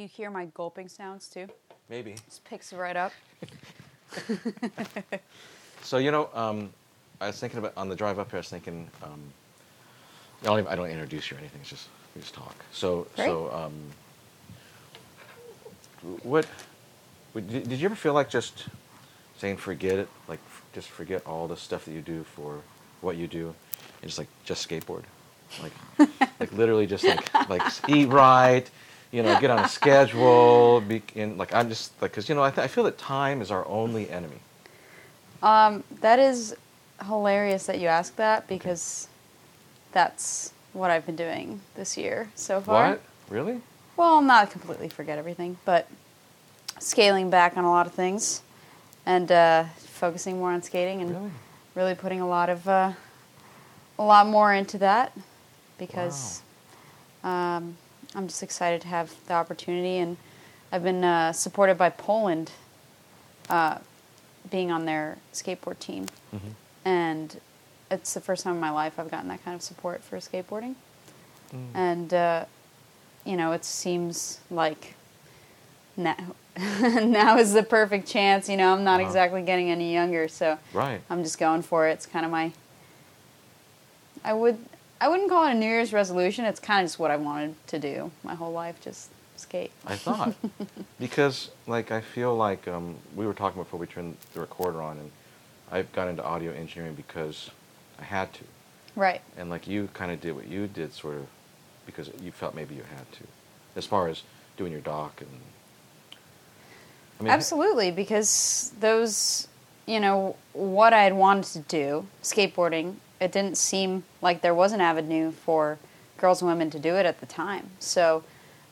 Do you hear my gulping sounds too? Maybe. Just picks it right up. So you know, um, I was thinking about on the drive up here. I was thinking, um, I don't, even, I don't introduce you or anything. It's just we just talk. So Great. so um, what? would- Did, did you ever feel like just saying forget it, like f- just forget all the stuff that you do for what you do, and just like just skateboard, like like literally just like like s- eat right, you know, get on a schedule, be in like I'm just like because you know I, th- I feel that time is our only enemy. Um, that is hilarious that you ask that because that's what I've been doing this year so far. What? Really? Well, not completely forget everything, but scaling back on a lot of things and uh, focusing more on skating and Really? really putting a lot of uh, a lot more into that because um, I'm just excited to have the opportunity and I've been uh, supported by Poland uh, being on their skateboard team Mhm. and it's the first time in my life I've gotten that kind of support for skateboarding Mm. and uh, you know it seems like now now is the perfect chance you know i'm not Uh-huh. exactly getting any younger so Right. i'm just going for it it's kind of my i would i wouldn't call it a new year's resolution. It's kind of just what i wanted to do my whole life just skate. I thought. Because like I feel like um, we were talking before we turned the recorder on, and I got into audio engineering because I had to, right. And like you kind of did what you did, sort of because you felt maybe you had to, as far as doing your doc and. I mean, absolutely because those you know what i had wanted to do skateboarding it didn't seem like there was an avenue for girls and women to do it at the time so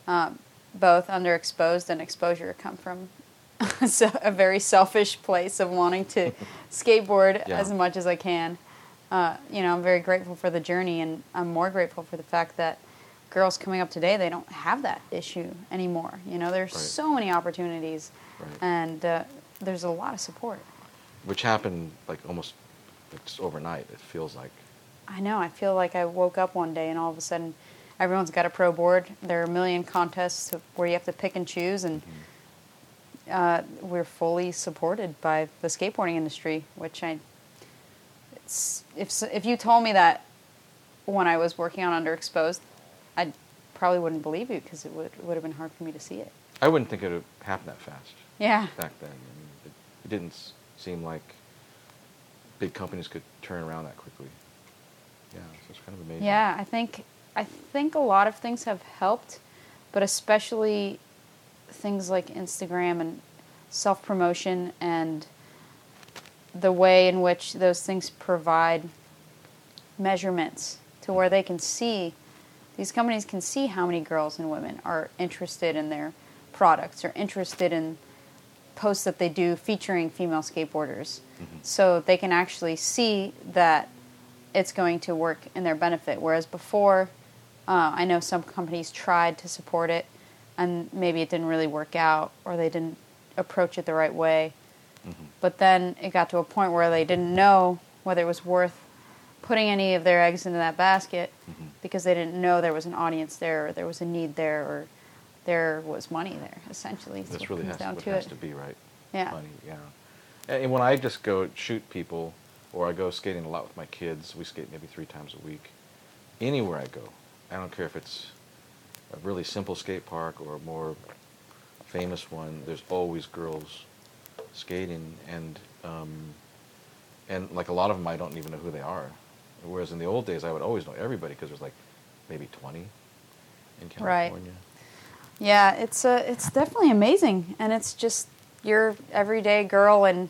um, both underexposed and exposure come from a very selfish place of wanting to skateboard Yeah. as much as i can uh, you know i'm very grateful for the journey and i'm more grateful for the fact that girls coming up today they don't have that issue anymore you know there's Right. so many opportunities Right. and uh, there's a lot of support which happened like almost just overnight. It feels like. i know i feel like i woke up one day and all of a sudden everyone's got a pro board there are a million contests where you have to pick and choose and uh, we're fully supported by the skateboarding industry which i it's if if you told me that when i was working on underexposed i probably wouldn't believe you because it would, would have been hard for me to see it I wouldn't think it would happen that fast yeah back then. I mean, it, it didn't seem like big companies could turn around that quickly. Yeah, so it's kind of amazing. Yeah, I think I think a lot of things have helped, but especially things like Instagram and self promotion and the way in which those things provide measurements to where they can see these companies can see how many girls and women are interested in their products or interested in posts that they do featuring female skateboarders. So they can actually see that it's going to work in their benefit. Whereas before uh, i know some companies tried to support it and maybe it didn't really work out or they didn't approach it the right way. But then it got to a point where they didn't know whether it was worth putting any of their eggs into that basket Mm-hmm. because they didn't know there was an audience there or there was a need there or there was money there essentially That's what really comes has, down what to has it to be, right? Yeah. Money, yeah. And and when I just go shoot people, or I go skating a lot with my kids, we skate maybe three times a week. Anywhere I go, I don't care if it's a really simple skate park or a more famous one. There's always girls skating, and um, and like a lot of them, I don't even know who they are. Whereas in the old days, I would always know everybody because there's like maybe 20 in California. Right. Yeah, it's uh, it's definitely amazing, and it's just your everyday girl, and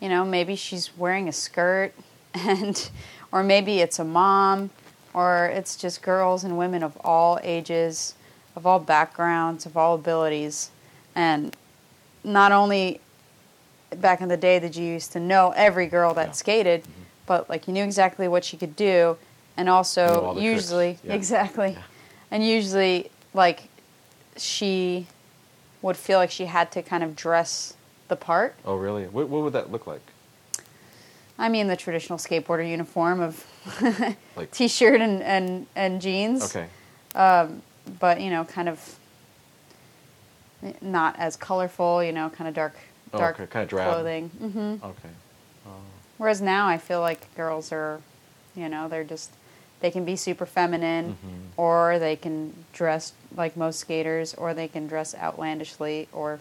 you know maybe she's wearing a skirt, and or maybe it's a mom, or it's just girls and women of all ages, of all backgrounds, of all abilities, and not only back in the day that you used to know every girl that Yeah. skated, but like you knew exactly what she could do, and also tricks. usually exactly, Yeah. and usually like she would feel like she had to kind of dress the part. Oh, really? What, what would that look like? I mean, the traditional skateboarder uniform of Like- t-shirt and, and, and jeans. Okay. Um, but you know, kind of not as colorful, you know, kind of dark, Oh, dark okay, kinda drab. clothing. hmm Okay. Oh. Whereas now I feel like girls are, you know, they're just they can be super feminine, Mhm. or they can dress like most skaters, or they can dress outlandishly, or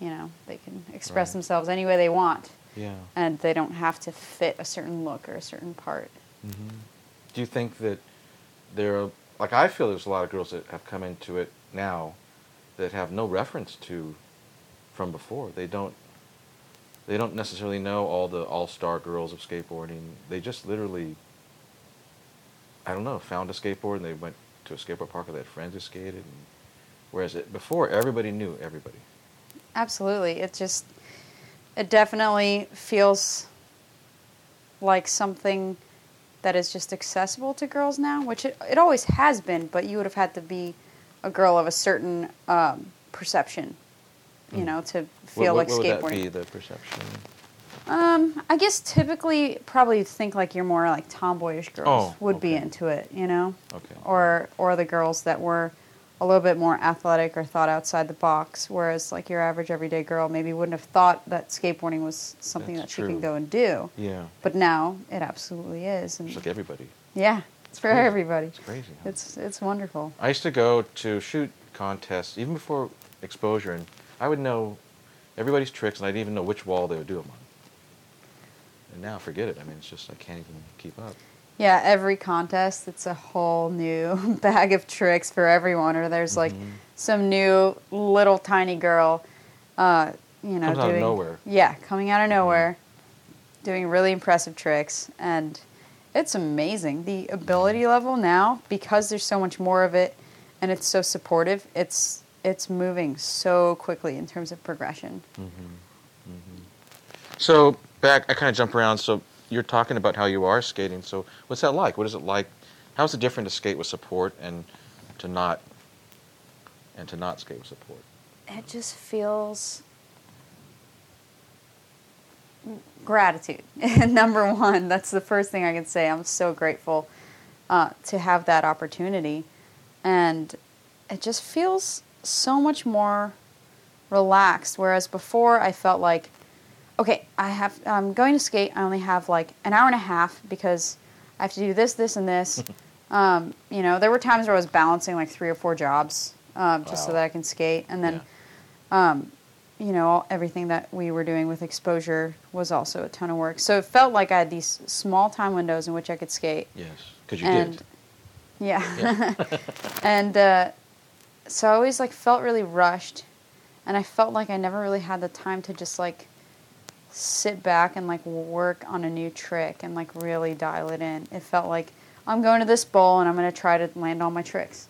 you know, they can express Right. themselves any way they want, Yeah. and they don't have to fit a certain look or a certain part. hmm Do you think that there are like I feel there's a lot of girls that have come into it now that have no reference to from before. They don't they don't necessarily know all the all-star girls of skateboarding. They just literally I don't know, found a skateboard and they went to a skateboard park or they had friends who skated and whereas it, before everybody knew everybody. Absolutely. It just, it definitely feels like something that is just accessible to girls now, which it, it always has been, but you would have had to be a girl of a certain um, perception, you Mm. know, to feel what, like what skateboarding. would that be, the perception? Um, I guess typically probably think like you're more like tomboyish girls Oh, would be okay. into it, you know? Okay. Or or the girls that were a little bit more athletic or thought outside the box, whereas like your average everyday girl maybe wouldn't have thought that skateboarding was something That's that she can true. go and do. Yeah. But now it absolutely is. And It's like everybody. yeah, it's for crazy. everybody. It's crazy. huh? It's it's wonderful. I used to go to shoot contests even before exposure, and I would know everybody's tricks, and I'd even know which wall they would do them on. And now, forget it. I mean, it's just I can't even keep up. Yeah, every contest it's a whole new bag of tricks for everyone. Or there's like Mhm. some new little tiny girl, uh, you know, Comes out of doing nowhere. yeah, coming out of nowhere, doing really impressive tricks, and it's amazing the ability level now because there's so much more of it, and it's so supportive. It's it's moving so quickly in terms of progression. So back, I kind of jump around. So you're talking about how you are skating. So what's that like? What is it like? How's it different to skate with support and to not and to not skate with support? it just feels gratitude number one that's the first thing i can say i'm so grateful uh, to have that opportunity and it just feels so much more relaxed whereas before i felt like okay i have i'm going to skate i only have like an hour and a half because i have to do this this and this um, you know there were times where i was balancing like three or four jobs um, just so that i can skate and then Yeah. um, you know, everything that we were doing with exposure was also a ton of work. So it felt like I had these small time windows in which I could skate. Yes, because you and did. yeah, Yeah. and uh, so I always like felt really rushed, and I felt like I never really had the time to just like sit back and like work on a new trick and like really dial it in. It felt like I'm going to this bowl and I'm going to try to land all my tricks.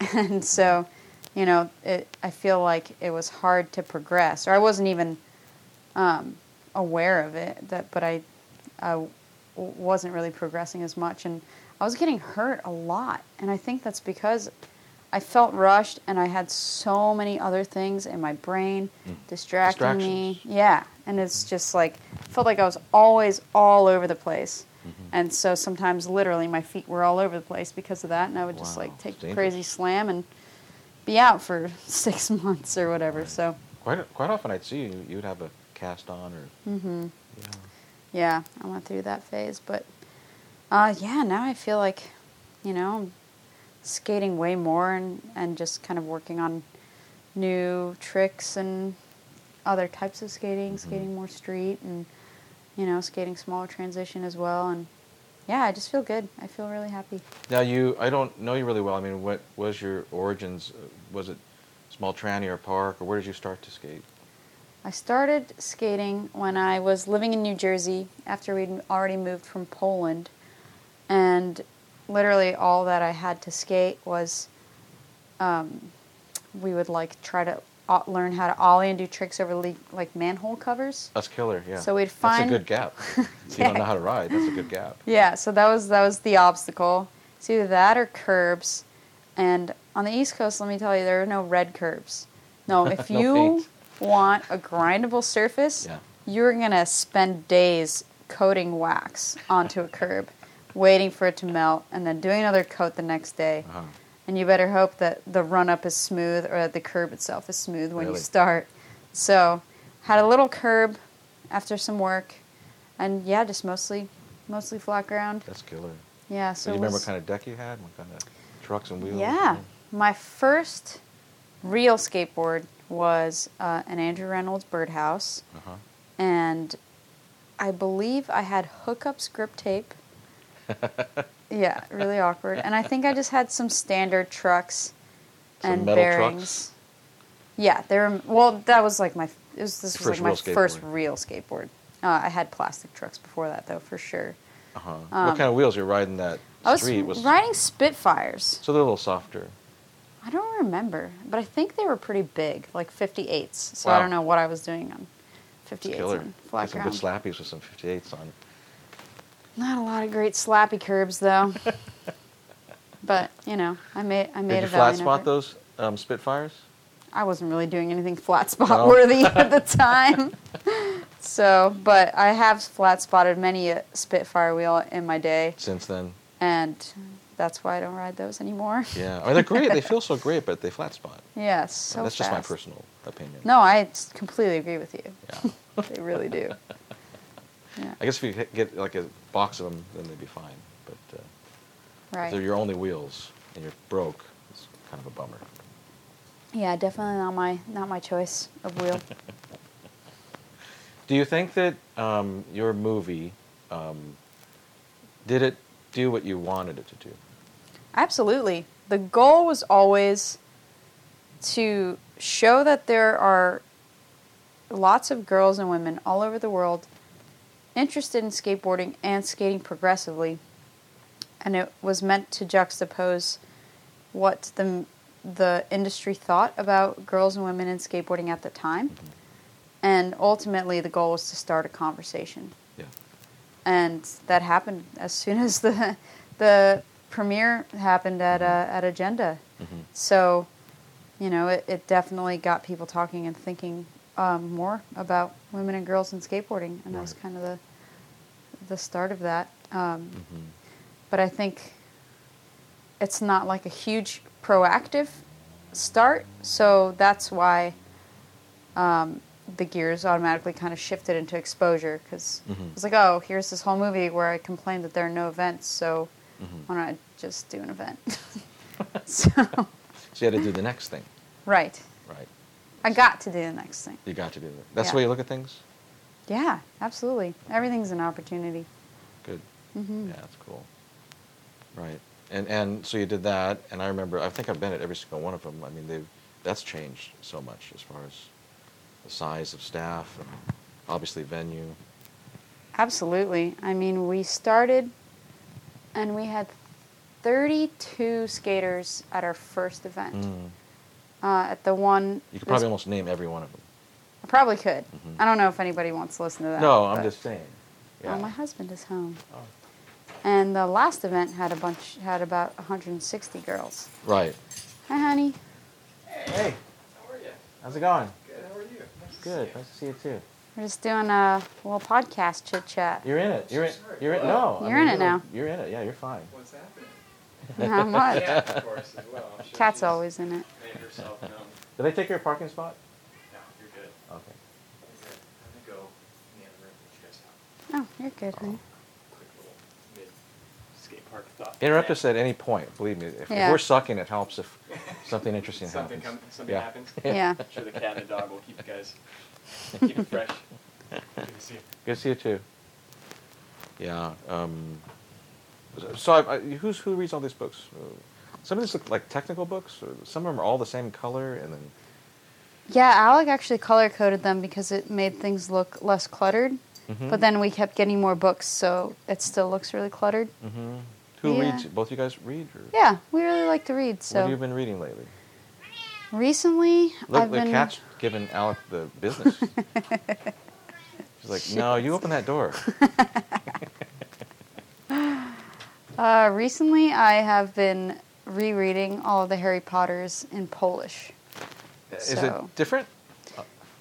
Mm-hmm. and so, you know, it, I feel like it was hard to progress, or I wasn't even um, aware of it. That, but I, I w- wasn't really progressing as much, and I was getting hurt a lot. And I think that's because I felt rushed, and I had so many other things in my brain Mm. distracting me. Yeah, and it's just like felt like I was always all over the place. Mhm. And so sometimes literally my feet were all over the place because of that, and I would just Wow, like take a crazy slam and be out for six months or whatever. Right. So Quite quite often I'd see you. You'd have a cast on or hmm yeah. yeah, I went through that phase, but uh, yeah, now I feel like you know skating way more and and just kind of working on new tricks and other types of skating, Mhm. skating more street and you know skating smaller transition as well and. Yeah, I just feel good. I feel really happy. Now you, I don't know you really well. I mean, what was your origins? Was it small tranny or park, or where did you start to skate? I started skating when I was living in New Jersey after we'd already moved from Poland. And literally all that I had to skate was um, we would like try to uh, learn how to ollie and do tricks over le- like manhole covers. That's killer, yeah. So we'd find That's a good gap. If you don't know how to ride, that's a good gap. Yeah, so that was that was the obstacle. It's either that or curbs. And on the East Coast, let me tell you, there are no red curbs. No, if No you paint. want a grindable surface, Yeah. you're gonna spend days coating wax onto a curb, waiting for it to melt, and then doing another coat the next day. Uh-huh. and you better hope that the run up is smooth or that the curb itself is smooth when Really? you start. So, had a little curb after some work, and yeah, just mostly mostly flat ground. That's killer. Yeah. So So you remember what kind of deck you had? What kind of trucks and wheels? Yeah. My first real skateboard was uh, an Andrew Reynolds Birdhouse, Uh huh. and I believe I had hookups grip tape. yeah, really awkward. And I think I just had some standard trucks Some and bearings. trucks? Yeah, they were. Well, that was like my. It was, this was First like my real first real skateboard. Uh, I had plastic trucks before that, though, for sure. Uh huh. Um, what kind of wheels you're riding that I was street? Was riding Spitfires. so they're a little softer. I don't remember, but I think they were pretty big, like 58s. So I don't know what I was doing on 58s killer. on flat Get some ground. good slappies with some 58s on. Not a lot of great slappy curbs though. but you know, I made I made Did a you flat spot effort. those um, Spitfires? I wasn't really doing anything flat spot No? worthy at the time. so, but I have flat spotted many a Spitfire wheel in my day, Since then, and that's why I don't ride those anymore. yeah. I mean, they're great. they feel so great, but they flat spot. Yes, so That's just my personal opinion. No, I completely agree with you. Yeah. they really do. Yeah. I guess if you get like a box of them, then they'd be fine. But uh, if they're your only wheels and you're broke, it's kind of a bummer. Yeah, definitely not my not my choice of wheel. Do you think that um, your movie um, did it do what you wanted it to do? Absolutely. The goal was always to show that there are lots of girls and women all over the world interested in skateboarding and skating progressively. And it was meant to juxtapose what the the industry thought about girls and women in skateboarding at the time. And ultimately the goal was to start a conversation Yeah. and that happened as soon as the the premiere happened at uh, at Agenda. Mhm. So, you know, it, it definitely got people talking and thinking um, more about women and girls in skateboarding, and that was kind of the the start of that. Um, Mhm. But I think it's not like a huge proactive start, so that's why um, the gears automatically kind of shifted into exposure because Mhm. it's like, oh, here's this whole movie where I complained that there are no events, so Mhm. why don't I just do an event? so, So you had to do the next thing, right. right? I got to do the next thing. You got to do that. That's Yeah. the way you look at things. Yeah, absolutely. Everything's an opportunity. Good. hmm Yeah, that's cool. Right. And and so you did that, and I remember. I think I've been at every single one of them. I mean, they've that's changed so much as far as the size of staff and obviously venue. Absolutely. I mean, we started and we had 32 skaters at our first event. Mm. Uh, at the one. You could probably almost name every one of them. I probably could. Mhm. I don't know if anybody wants to listen to that. no, I'm just saying. Oh, Yeah. my husband is home. Oh. And the last event had a bunch, had about 160 girls. Right. Hi, honey. Hey, hey. How are you? how's it going? Good. How are you? Nice Good. see you. Nice to see you too. We're just doing a little podcast chit chat. You're in it. You're in. Sorry. You're in. No. You're in mean, it now. You're in it. Yeah, you're fine. What's happening? Not much. Yeah, of course, as well. I'm sure Cat's always in it. Made herself known. Did they take your parking spot? No, you're good. Okay. You're good. I'm gonna go in the other room and you guys have Oh, you're good, honey. a quick little mid skate park thought. Interrupt Yeah. us at any point. Believe me. If, if Yeah. we're sucking, it helps if something interesting happens. Something happens. come- something yeah. happens. Yeah. I'm sure the cat and the dog will keep you guys keep it fresh. Good to see you. Good to see you too. Yeah. Um, so, I, I, who's who reads all these books? Uh, Some of these look like technical books. Or some of them are all the same color, and then Yeah, Alec actually color coded them because it made things look less cluttered. Mhm. But then we kept getting more books, so it still looks really cluttered. hmm who Yeah. reads? Both you guys read, or Yeah, we really like to read. what So have you been reading lately? recently, Look, I've the been. cat's giving Alec the business. She's like, no, you open that door. Uh, recently, I have been rereading all of the Harry Potters in Polish. Is So- it different?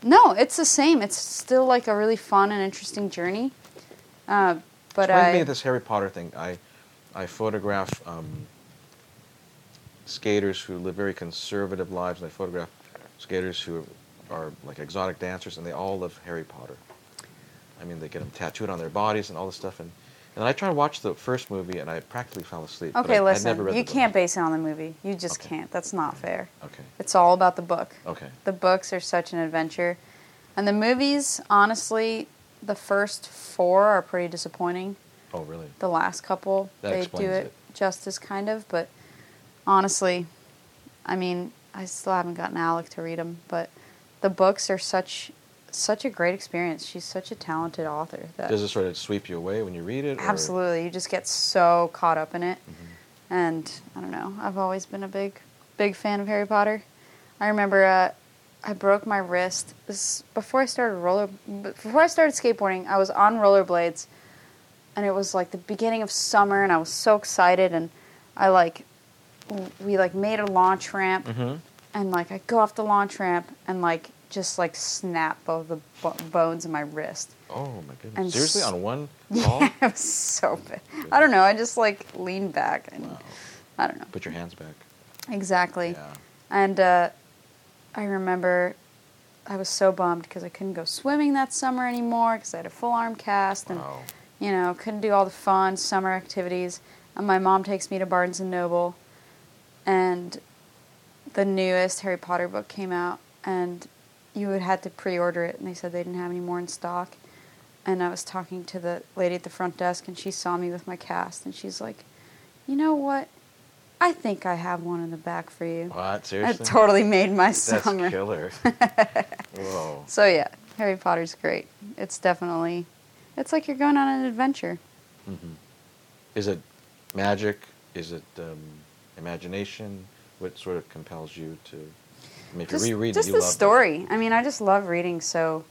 No, it's the same. It's still like a really fun and interesting journey. Uh, but Explain I me this Harry Potter thing. I, I photograph um, skaters who live very conservative lives, and I photograph skaters who are like exotic dancers, and they all love Harry Potter. I mean, they get them tattooed on their bodies and all this stuff, and and then I tried to watch the first movie, and I practically fell asleep. Okay, I, listen. You can't base it on the movie. You just Okay. can't. That's not fair. Okay. It's all about the book. Okay. The books are such an adventure. And the movies, honestly, the first four are pretty disappointing. Oh, really? The last couple, That they do it, it. justice, kind of. But honestly, I mean, I still haven't gotten Alec to read them. But the books are such such a great experience. She's such a talented author. That Does it sort of sweep you away when you read it? or- Absolutely. You just get so caught up in it. Mm-hmm. And I don't know. I've always been a big, big fan of Harry Potter. I remember uh, I broke my wrist. This before I started roller. Before I started skateboarding, I was on rollerblades, and it was like the beginning of summer, and I was so excited, and I like, we like made a launch ramp, Mhm. and like I go off the launch ramp, and like just like snap both the bo- bones in my wrist. Oh my goodness! And Seriously, s- on one ball? Yeah, it was so bad. I don't know. I just like leaned back and Wow. I don't know. Put your hands back. Exactly. Yeah. And uh, I remember I was so bummed because I couldn't go swimming that summer anymore because I had a full arm cast and Wow. you know couldn't do all the fun summer activities. And my mom takes me to Barnes and Noble, and the newest Harry Potter book came out, and you would had to pre-order it, and they said they didn't have any more in stock. And I was talking to the lady at the front desk, and she saw me with my cast, and she's like, "You know what? I think I have one in the back for you." What? Seriously? That totally made my That's killer. Whoa. So yeah, Harry Potter's great. It's definitely, it's like you're going on an adventure. hmm Is it magic? Is it um, imagination? What sort of compels you to? I mean, if just you reread just it, you the love it. story. I mean, I just love reading. So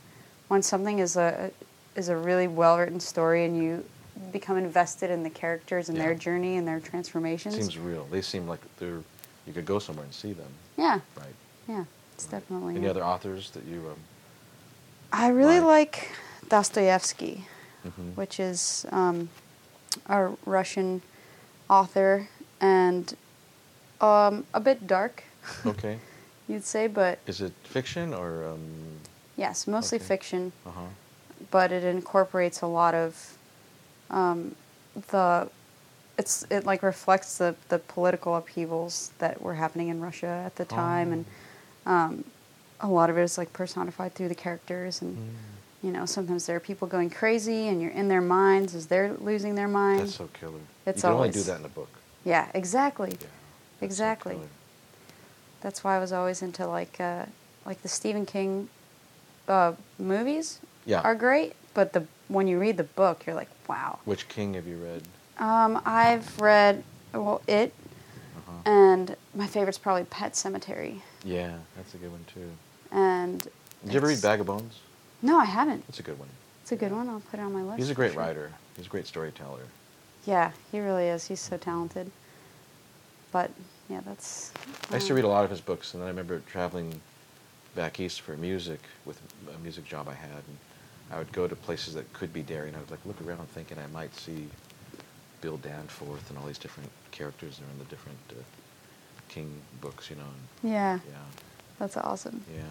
when something is a is a really well written story and you become invested in the characters and their journey and their transformations. It seems real. They seem like they're. You could go somewhere and see them. yeah, Right. yeah, it's definitely. Any it. other authors that you? Um, I really Like? like Dostoevsky. mhm. which is um, a Russian author and um, a bit dark, Okay. You'd say, but Is it fiction or? Um, yes, mostly Okay. fiction. uh huh. But it incorporates a lot of um, the. It's it like reflects the the political upheavals that were happening in Russia at the time, and Oh. um, a lot of it is like personified through the characters and. Mm. You know, sometimes there are people going crazy, and you're in their minds as they're losing their mind. That's so killer. It's you can only do that in a book. Yeah, exactly. Yeah. so Exactly. killer. That's why I was always into like uh, like the Stephen King uh, movies Yeah. are great, but the when you read the book, you're like, wow. Which king have you read? Um, I've read well it, Uh-huh. and my favorite's probably Pet Sematary. Yeah, that's a good one too. And Did you ever read Bag of Bones? No, I haven't. It's a good one. It's a good one. I'll put it on my list. He's a great sure. writer. He's a great storyteller. Yeah, he really is. He's so talented. But yeah, that's. I used to um, read a lot of his books, and then I remember traveling back east for music with a music job I had, and I would go to places that could be Derry, and I would like look around thinking I might see Bill Danforth and all these different characters that are in the different uh, King books, you know. And Yeah, yeah, that's awesome. yeah.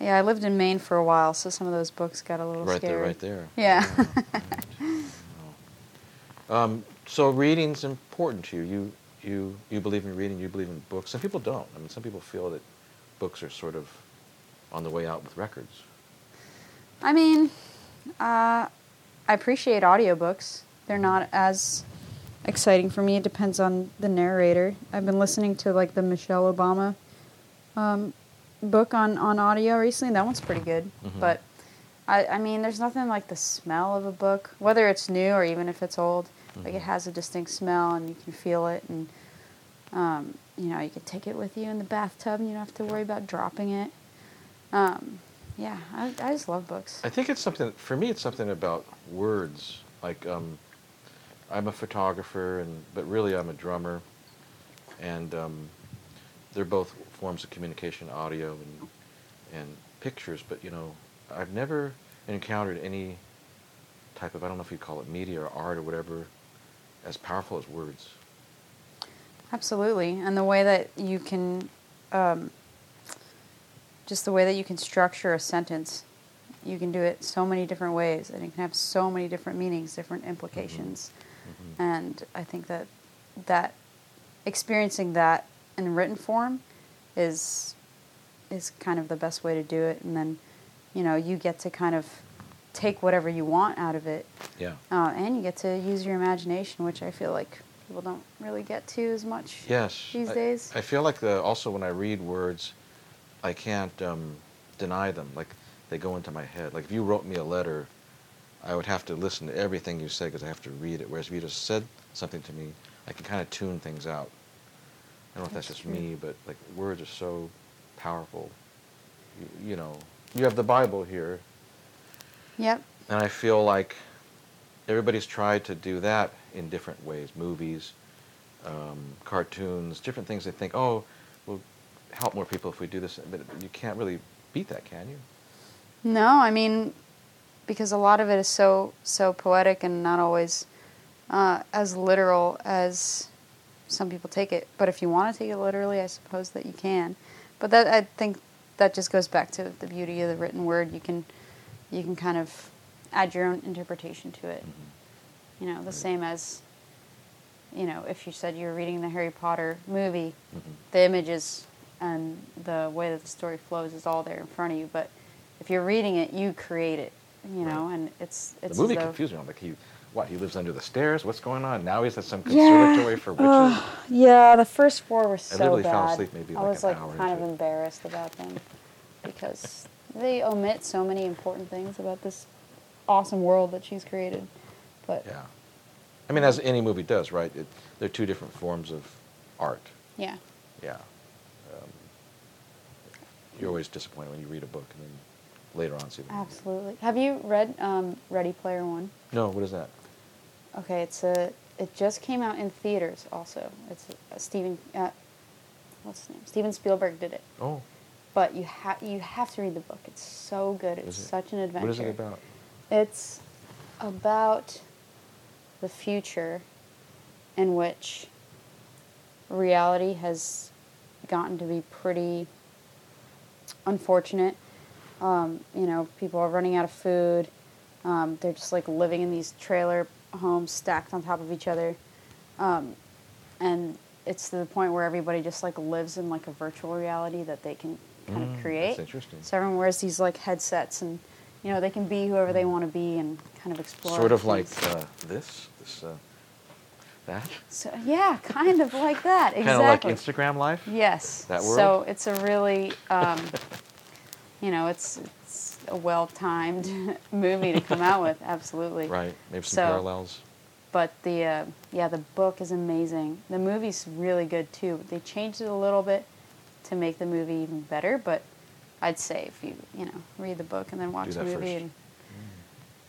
Yeah, I lived in Maine for a while, so some of those books got a little Right scary. there, right there. Yeah. right. Wow. Um, so reading's important to you. You you you believe in reading. You believe in books. Some people don't. I mean, some people feel that books are sort of on the way out with records. I mean, uh, I appreciate audiobooks. They're not as exciting for me. It depends on the narrator. I've been listening to like the Michelle Obama um, book on, on audio recently. That one's pretty good. Mhm. But I, I mean, there's nothing like the smell of a book, whether it's new or even if it's old. Like it Mhm. has a distinct smell and you can feel it, and um, you know you can take it with you in the bathtub and you don't have to worry about dropping it. Um, yeah, I, I just love books. I think it's something for me. It's something about words. Like um, I'm a photographer, and but really I'm a drummer, and um, they're both forms of communication, audio and and pictures. But you know, I've never encountered any type of I don't know if you call it media or art or whatever as powerful as words. Absolutely, and the way that you can, um, just the way that you can structure a sentence, you can do it so many different ways, and it can have so many different meanings, different implications, Mhm. and I think that that experiencing that in written form is is kind of the best way to do it, and then you know you get to kind of take whatever you want out of it, Yeah. uh, and you get to use your imagination, which I feel like people don't really get to as much Yes. these I- days. I feel like the, also when I read words, I can't um, deny them. Like they go into my head. Like if you wrote me a letter, I would have to listen to everything you said because I have to read it. Whereas if you just said something to me, I can kind of tune things out. I don't know if that's That's just true. me, but like words are so powerful. You, you know, you have the Bible here, Yep. and I feel like everybody's tried to do that in different ways movies, um, cartoons, different things. They think, oh, we'll help more people if we do this. But you can't really beat that, can you? No, I mean, because a lot of it is so so poetic and not always uh, as literal as some people take it. But if you want to take it literally, I suppose that you can. But that I think that just goes back to the beauty of the written word. You can you can kind of add your own interpretation to it. You know, the Right. same as you know, if you said you were reading the Harry Potter movie, Mhm. the images and the way that the story flows is all there in front of you. But if you're reading it, you create it. You know, Right. and it's it's the movie confused me. I'm like, he, what? He lives under the stairs. What's going on? Now he's at some Yeah. conservatory for witches. Ugh, yeah, the first four were so I literally bad. fell asleep maybe I like was like kind of embarrassed about them because they omit so many important things about this awesome world that she's created. But yeah. I mean, as any movie does, right? It, they're two different forms of art. yeah, Yeah. Um, you're always disappointed when you read a book and then later on see the movie. absolutely. Have you read um, Ready Player One? No, what is that? Okay, it's a. It just came out in theaters. Also, it's a Steven. Uh, what's his name? Steven Spielberg did it. Oh, But you have you have to read the book. It's so good. It's it- such an adventure. What is it about? It's about the future in which reality has gotten to be pretty unfortunate. Um, you know, people are running out of food. Um, they're just like living in these trailer homes stacked on top of each other. Um, and it's to the point where everybody just like lives in like a virtual reality that they can kind Mm, of that's create. interesting. So everyone wears these like headsets and you know they can be whoever they want to be and kind of explore. Sort of like uh, this, this, uh, that. So yeah, kind of like that. Kind of like Exactly. Instagram life. Yes. That works. So it's a really, um, you know, it's it's a well-timed movie to come out with. Absolutely. Right. Maybe some So- parallels. But the uh, yeah, the book is amazing. The movie's really good too. They changed it a little bit to make the movie even better, but I'd say if you you know read the book and then watch the movie, first. and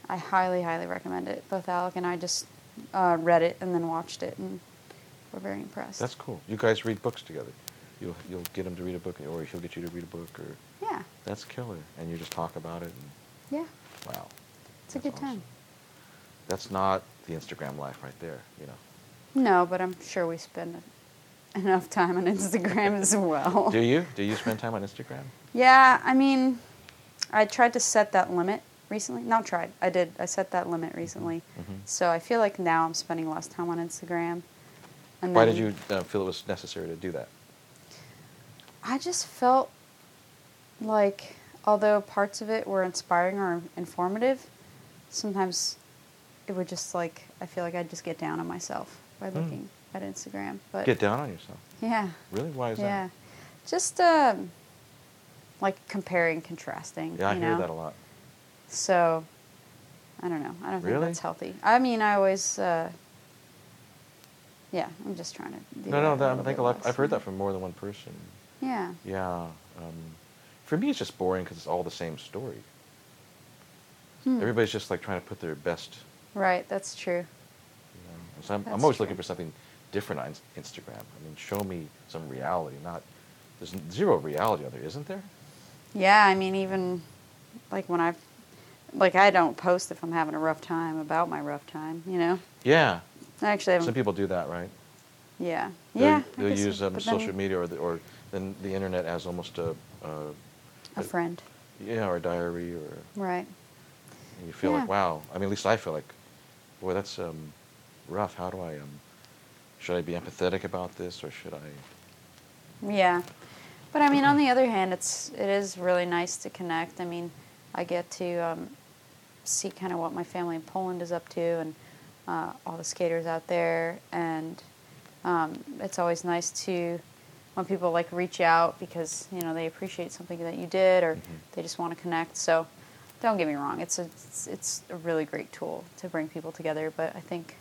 I highly highly recommend it. Both Alec and I just uh, read it and then watched it, and we're very impressed. That's cool. You guys read books together. You'll you'll get him to read a book, or he'll get you to read a book, or yeah, that's killer. And you just talk about it. And, yeah, wow. it's a good awesome. time. That's not the Instagram life right there. You know. No, but I'm sure we spend enough time on Instagram as well. Do you? Do you spend time on Instagram? Yeah, I mean, I tried to set that limit recently. Not tried. I did. I set that limit recently. Mhm. So I feel like now I'm spending less time on Instagram. And Why did you uh, feel it was necessary to do that? I just felt like, although parts of it were inspiring or informative, sometimes it would just like I feel like I'd just get down on myself by Hmm. looking at Instagram. But Get down on yourself. yeah, Really? Why is yeah, that? Yeah, just um, like comparing, contrasting. Yeah, I you hear know? that a lot. So, I don't know. I don't think that's healthy. I mean, I always, uh, yeah, I'm just trying to. Do No, no, that that, I think a lot. I've heard that from more than one person. Yeah. Yeah. Um, for me, it's just boring because it's all the same story. Hmm. Everybody's just like trying to put their best. Right. That's true. You know? So I'm, I'm always true. looking for something different on Instagram. I mean, show me some reality. Not there's zero reality on there, isn't there? Yeah. I mean, even like when I've, like, I don't post if I'm having a rough time about my rough time. You know. Yeah. I actually haven't. Some people do that, right? Yeah. They'll, yeah. They'll use um, But then social media or the, or then the internet as almost a, a A friend. yeah, or a diary, or Right. and you feel Yeah. like, wow. I mean, at least I feel like, boy, that's um, rough. How do I um, should I be empathetic about this, or should I? Yeah. But I mean, on the other hand, it's it is really nice to connect. I mean, I get to um, see kind of what my family in Poland is up to, and uh, all the skaters out there, and um, it's always nice to when people like reach out because you know they appreciate something that you did, or Mhm. they just want to connect. So, don't get me wrong, it's a it's, it's a really great tool to bring people together. But I think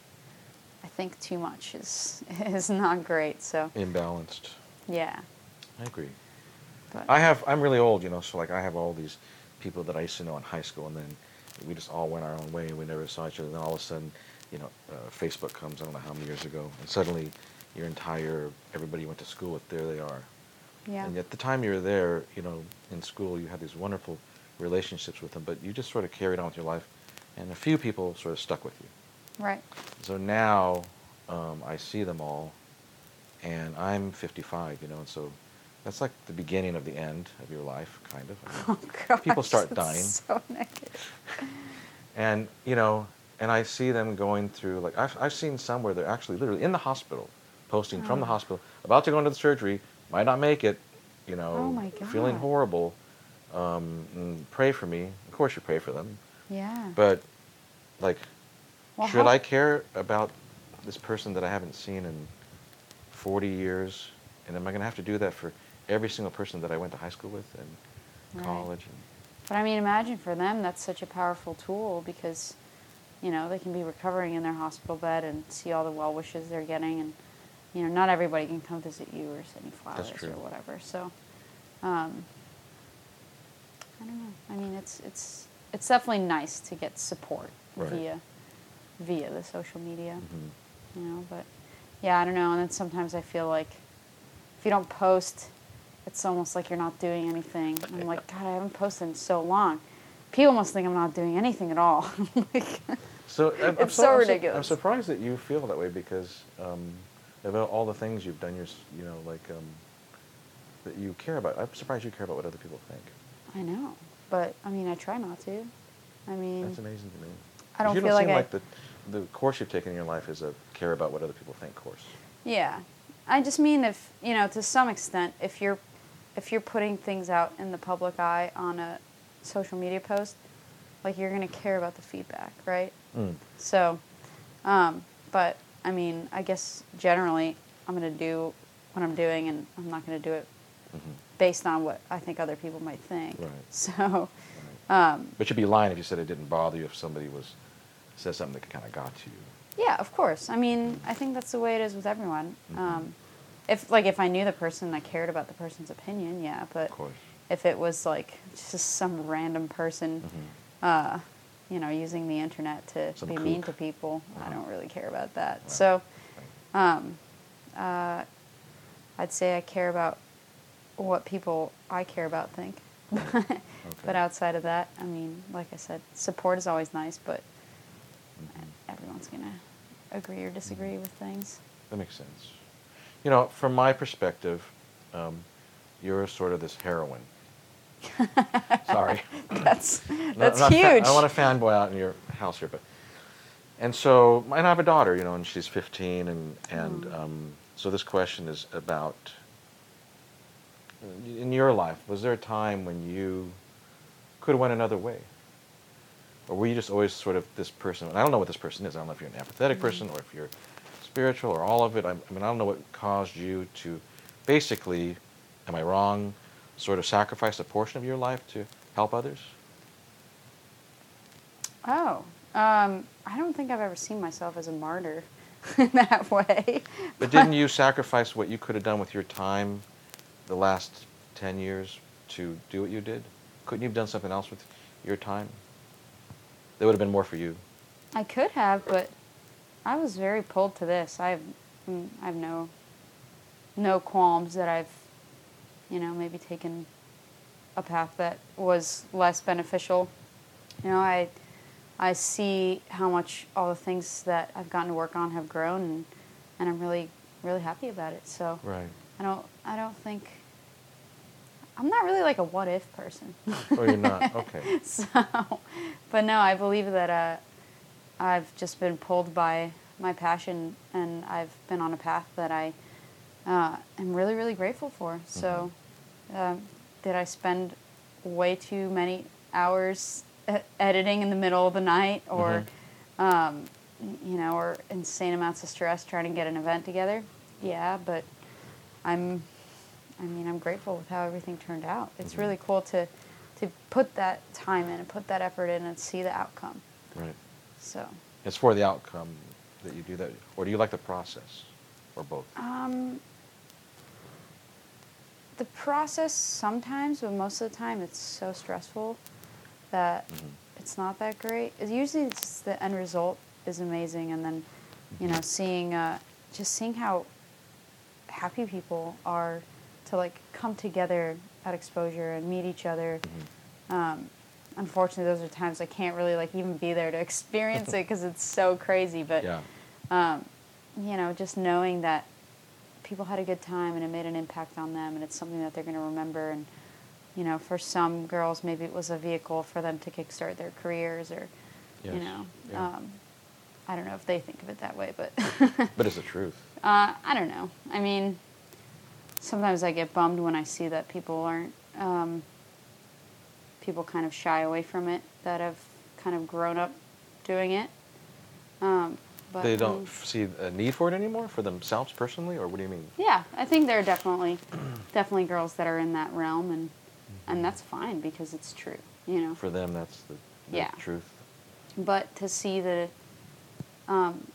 I think too much is is not great. So Imbalanced. yeah. I agree. But I have. I'm really old, you know. So like, I have all these people that I used to know in high school, and then we just all went our own way, and we never saw each other. Then all of a sudden, you know, uh, Facebook comes. I don't know how many years ago, and suddenly, your entire everybody you went to school with, there they are. yeah. And at the time you were there, you know, in school, you had these wonderful relationships with them, but you just sort of carried on with your life, and a few people sort of stuck with you. Right. So now um, I see them all, and I'm 55, you know, and so that's like the beginning of the end of your life, kind of. Oh gosh, People start dying. So negative. and you know, and I see them going through like I've I've seen some where they're actually literally in the hospital, posting from the Oh. hospital, about to go into the surgery, might not make it, you know, Oh my feeling horrible. Um, pray for me. Of course, you pray for them, Yeah. but like, Well, should how- I care about this person that I haven't seen in 40 years? And am I going to have to do that for every single person that I went to high school with and Right. college? And, But I mean, imagine for them that's such a powerful tool because, you know, they can be recovering in their hospital bed and see all the well wishes they're getting, and you know, not everybody can come visit you or send you flowers or whatever. So, um, I don't know. I mean, it's it's it's definitely nice to get support Right. via via the social media. Mhm. you know but yeah i don't know and then sometimes i feel like if you don't post it's almost like you're not doing anything i'm like god i haven't posted in so long people must think i'm not doing anything at all like, So I'm, It's so, so ridiculous. I'm surprised that you feel that way because um, of all the things you've done, you're, you know, like um, that you care about. I'm surprised you care about what other people think. i know but i mean i try not to i mean That's amazing to me. I don't you feel don't like seem I- like the the course you've taken in your life is a care about what other people think course. yeah i just mean if you know to some extent if you're if you're putting things out in the public eye on a social media post like you're going to care about the feedback right Mm. So, um, but I mean, I guess generally I'm going to do what I'm doing and I'm not going to do it Mhm. based on what I think other people might think. Right. So, Right. um, But you'd be lying if you said it didn't bother you if somebody was said something that kind of got to you. yeah, of course. I mean, I think that's the way it is with everyone. Mhm. Um, if like if I knew the person, I cared about the person's opinion, yeah. But Of course. if it was like just some random person, Mhm. uh, you know, using the internet to Some be mean to people, I Uh-huh. don't really care about that. Right. So, um, uh, I'd say I care about what people I care about think. But outside of that, I mean, like I said, support is always nice, but Mhm. everyone's gonna agree or disagree with things. That makes sense. You know, from my perspective, um, you're sort of this heroine. Sorry. That's No, that's fa- huge. I don't want to fanboy out in your house here, but and so and I have a daughter, you know, and she's 15, and and Mm. um, so this question is about in your life. Was there a time when you could have went another way, or were you just always sort of this person? And I don't know what this person is. I don't know if you're an empathetic person or if you're spiritual or all of it. I, I mean, I don't know what caused you to basically, am I wrong? Sort of sacrifice a portion of your life to help others. Oh, um, I don't think I've ever seen myself as a martyr in that way. But didn't you sacrifice what you could have done with your time the last 10 years to do what you did? Couldn't you have done something else with your time? That would have been more for you. I could have, but I was very pulled to this. I have, mm, I have no, no qualms that I've, you know, maybe taken a path that was less beneficial. You know, I, I see how much all the things that I've gotten to work on have grown, and, and I'm really, really happy about it. So Right. I don't I don't think I'm not really like a what if person. Oh, you're not. Okay. so, but no, I believe that uh, I've just been pulled by my passion, and I've been on a path that I uh, am really, really grateful for. So, um, did I spend way too many hours e- editing in the middle of the night, or um, you know, or insane amounts of stress trying to get an event together? Yeah, but I'm I mean, I'm grateful with how everything turned out. It's Mhm. really cool to to put that time in and put that effort in and see the outcome. Right. So, It's for the outcome that you do that, or do you like the process, or both? um, the process sometimes, but most of the time, it's so stressful that Mhm. it's not that great. It's usually it's just the end result is amazing, and then you know, seeing uh, just seeing how happy people are to like come together at exposure and meet each other. Mhm. Um, unfortunately, those are times I can't really like even be there to experience it because it's so crazy. But Yeah. um, you know, just knowing that people had a good time and it made an impact on them, and it's something that they're going to remember. And you know, for some girls, maybe it was a vehicle for them to kickstart their careers, or you know, yeah. um, I don't know if they think of it that way, but But it's the truth. uh, I don't know. I mean, sometimes I get bummed when I see that people aren't, um, people kind of shy away from it that have kind of grown up doing it. Um, but they don't um, see a need for it anymore for themselves personally, or what do you mean? yeah, I think there are definitely, definitely girls that are in that realm, and and that's fine because it's true, you know. For them, that's the, the Yeah. truth. But to see the, um,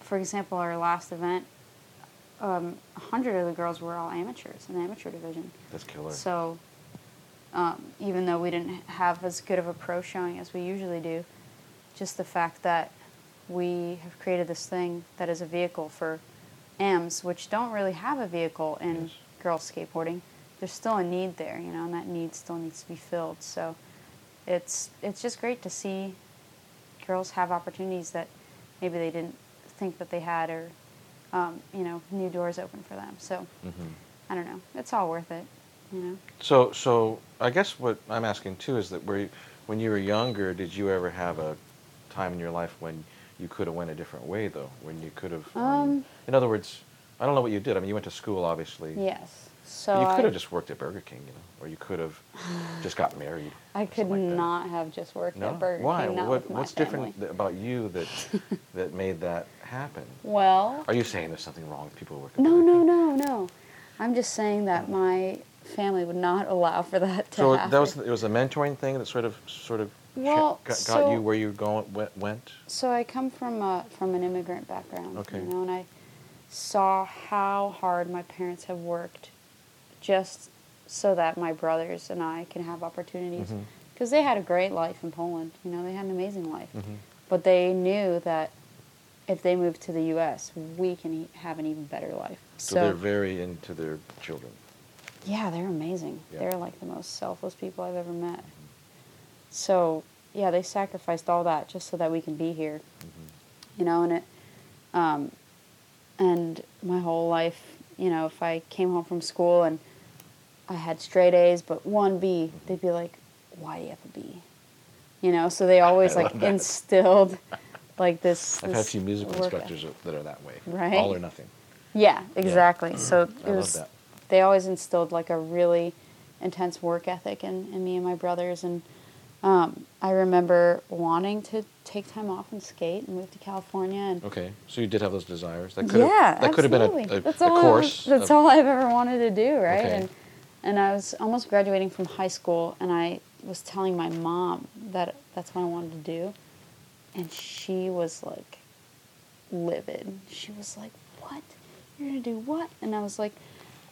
for example, our last event, um, a hundred of the girls were all amateurs in the amateur division. That's killer. So, um, even though we didn't have as good of a pro showing as we usually do, just the fact that we have created this thing that is a vehicle for AMs, which don't really have a vehicle in Yes. girls skateboarding, there's still a need there, you know, and that need still needs to be filled. So, it's it's just great to see girls have opportunities that maybe they didn't think that they had, or um, you know, new doors open for them. So. hmm I don't know. It's all worth it, you know. So, so I guess what I'm asking too is that were you, when you were younger, did you ever have a time in your life when you could have went a different way though? When you could have, Um, in other words, I don't know what you did. I mean, you went to school, obviously. Yes. So you could have just worked at Burger King, you know, or you could have just got married. I could like not have just worked No. at Burger Why? King. Why? what, what's family. different about you that that made that happen? Well, Are you saying there's something wrong with people who work at no, no, no, no. I'm just saying that my family would not allow for that to So happen. that was it was a mentoring thing that sort of sort of Well, got, got so- you where you going went. So I come from a, from an immigrant background, Okay. you know, and I saw how hard my parents have worked just so that my brothers and I can have opportunities. Because they had a great life in Poland, you know, they had an amazing life. Mhm. But they knew that if they moved to the U.S., we can have an even better life. So, they're very into their children. Yeah, they're amazing. Yeah. They're like the most selfless people I've ever met. Mm-hmm. So yeah, they sacrificed all that just so that we can be here. Mm-hmm. You know, and it, um, and my whole life, you know, if I came home from school and I had straight A's but one B, mm-hmm. they'd be like, "Why do you have a B?" You know, so they always like that. instilled like this. I've had a few musical instructors that are that way. Right. All or nothing. yeah, exactly. So it I love was. They always instilled like a really intense work ethic in, in me and my brothers, and um, I remember wanting to take time off and skate and move to California. And Okay, so you did have those desires. That could yeah, have, that could have been a, a, that's a all course. I, that's of- all I've ever wanted to do, right? Okay. And and I was almost graduating from high school, and I was telling my mom that that's what I wanted to do, and she was like livid. She was like, "What? You're gonna do what?" And I was like,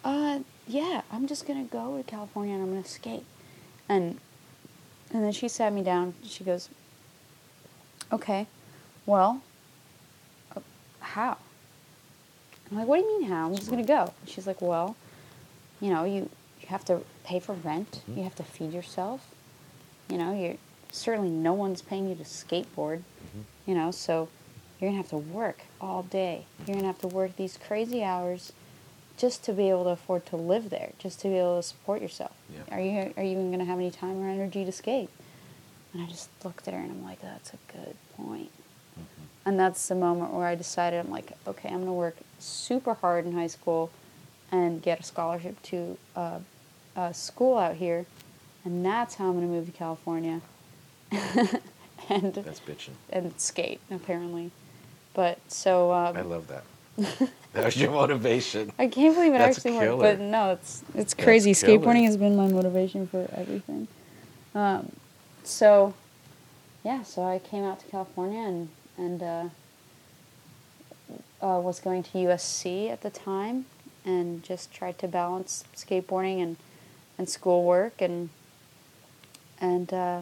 "Uh, yeah, I'm just gonna go to California and I'm gonna skate." And and then she sat me down. She goes, "Okay, well, uh, how?" I'm like, "What do you mean how? I'm just gonna go." And she's like, "Well, you know, you you have to pay for rent. Mhm. You have to feed yourself. You know, you certainly no one's paying you to skateboard. Mhm. You know, so you're gonna have to work all day. You're gonna have to work these crazy hours just to be able to afford to live there, just to be able to support yourself. Yeah. Are you are you even gonna have any time or energy to skate? And I just looked at her and I'm like, that's a good point. Mm-hmm. And that's the moment where I decided I'm like, okay, I'm gonna work super hard in high school and get a scholarship to uh, a school out here, and that's how I'm gonna move to California. and That's bitching. and skate apparently. But so um, I love that. that was your motivation. I can't believe it That's actually killer. worked. But no, it's it's That's crazy. killer. Skateboarding has been my motivation for everything. Um, so yeah, so I came out to California and and uh, uh, was going to USC at the time, and just tried to balance skateboarding and and schoolwork and and uh,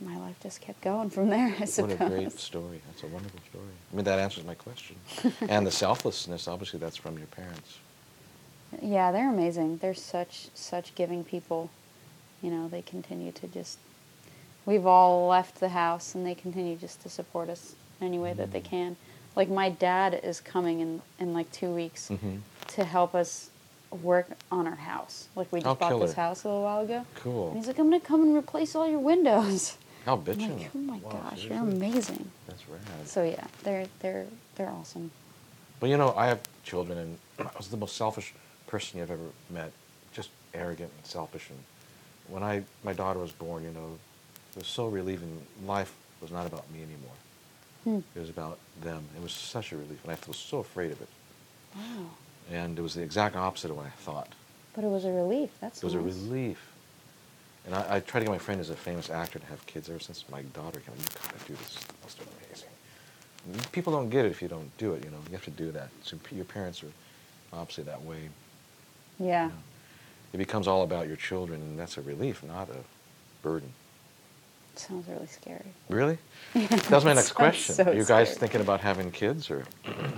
my life just kept going from there. I suppose. What a great story. That's a wonderful story. I mean, that answers my question. and the selflessness, obviously, that's from your parents. Yeah, they're amazing. They're such such giving people. You know, they continue to just. We've all left the house, and they continue just to support us in any way that they Mm. can. Like my dad is coming in in like two weeks Mhm. to help us work on our house. Like we just Oh, bought this house a little while ago. Cool. And he's like, I'm gonna come and replace all your windows. How I'm bitching. like, oh my Wow, gosh, you're amazing. That's rad. So yeah, they're they're they're awesome. Well, you know, I have children, and I was the most selfish person you've ever met. Just arrogant and selfish. And when I my daughter was born, you know, it was so relieving. Life was not about me anymore. Hmm. It was about them. It was such a relief, and I was so afraid of it. Wow. And it was the exact opposite of what I thought. But it was a relief. That's It was a relief. And I, I tried to get my friend who's a famous actor to have kids ever since my daughter came. You gotta do this. It's most amazing. People don't get it if you don't do it. You know, you have to do that. So your parents are obviously that way. Yeah. you know. It becomes all about your children, and that's a relief, not a burden. Sounds really scary. Really? That was my next question. so Are you guys scary. thinking about having kids, or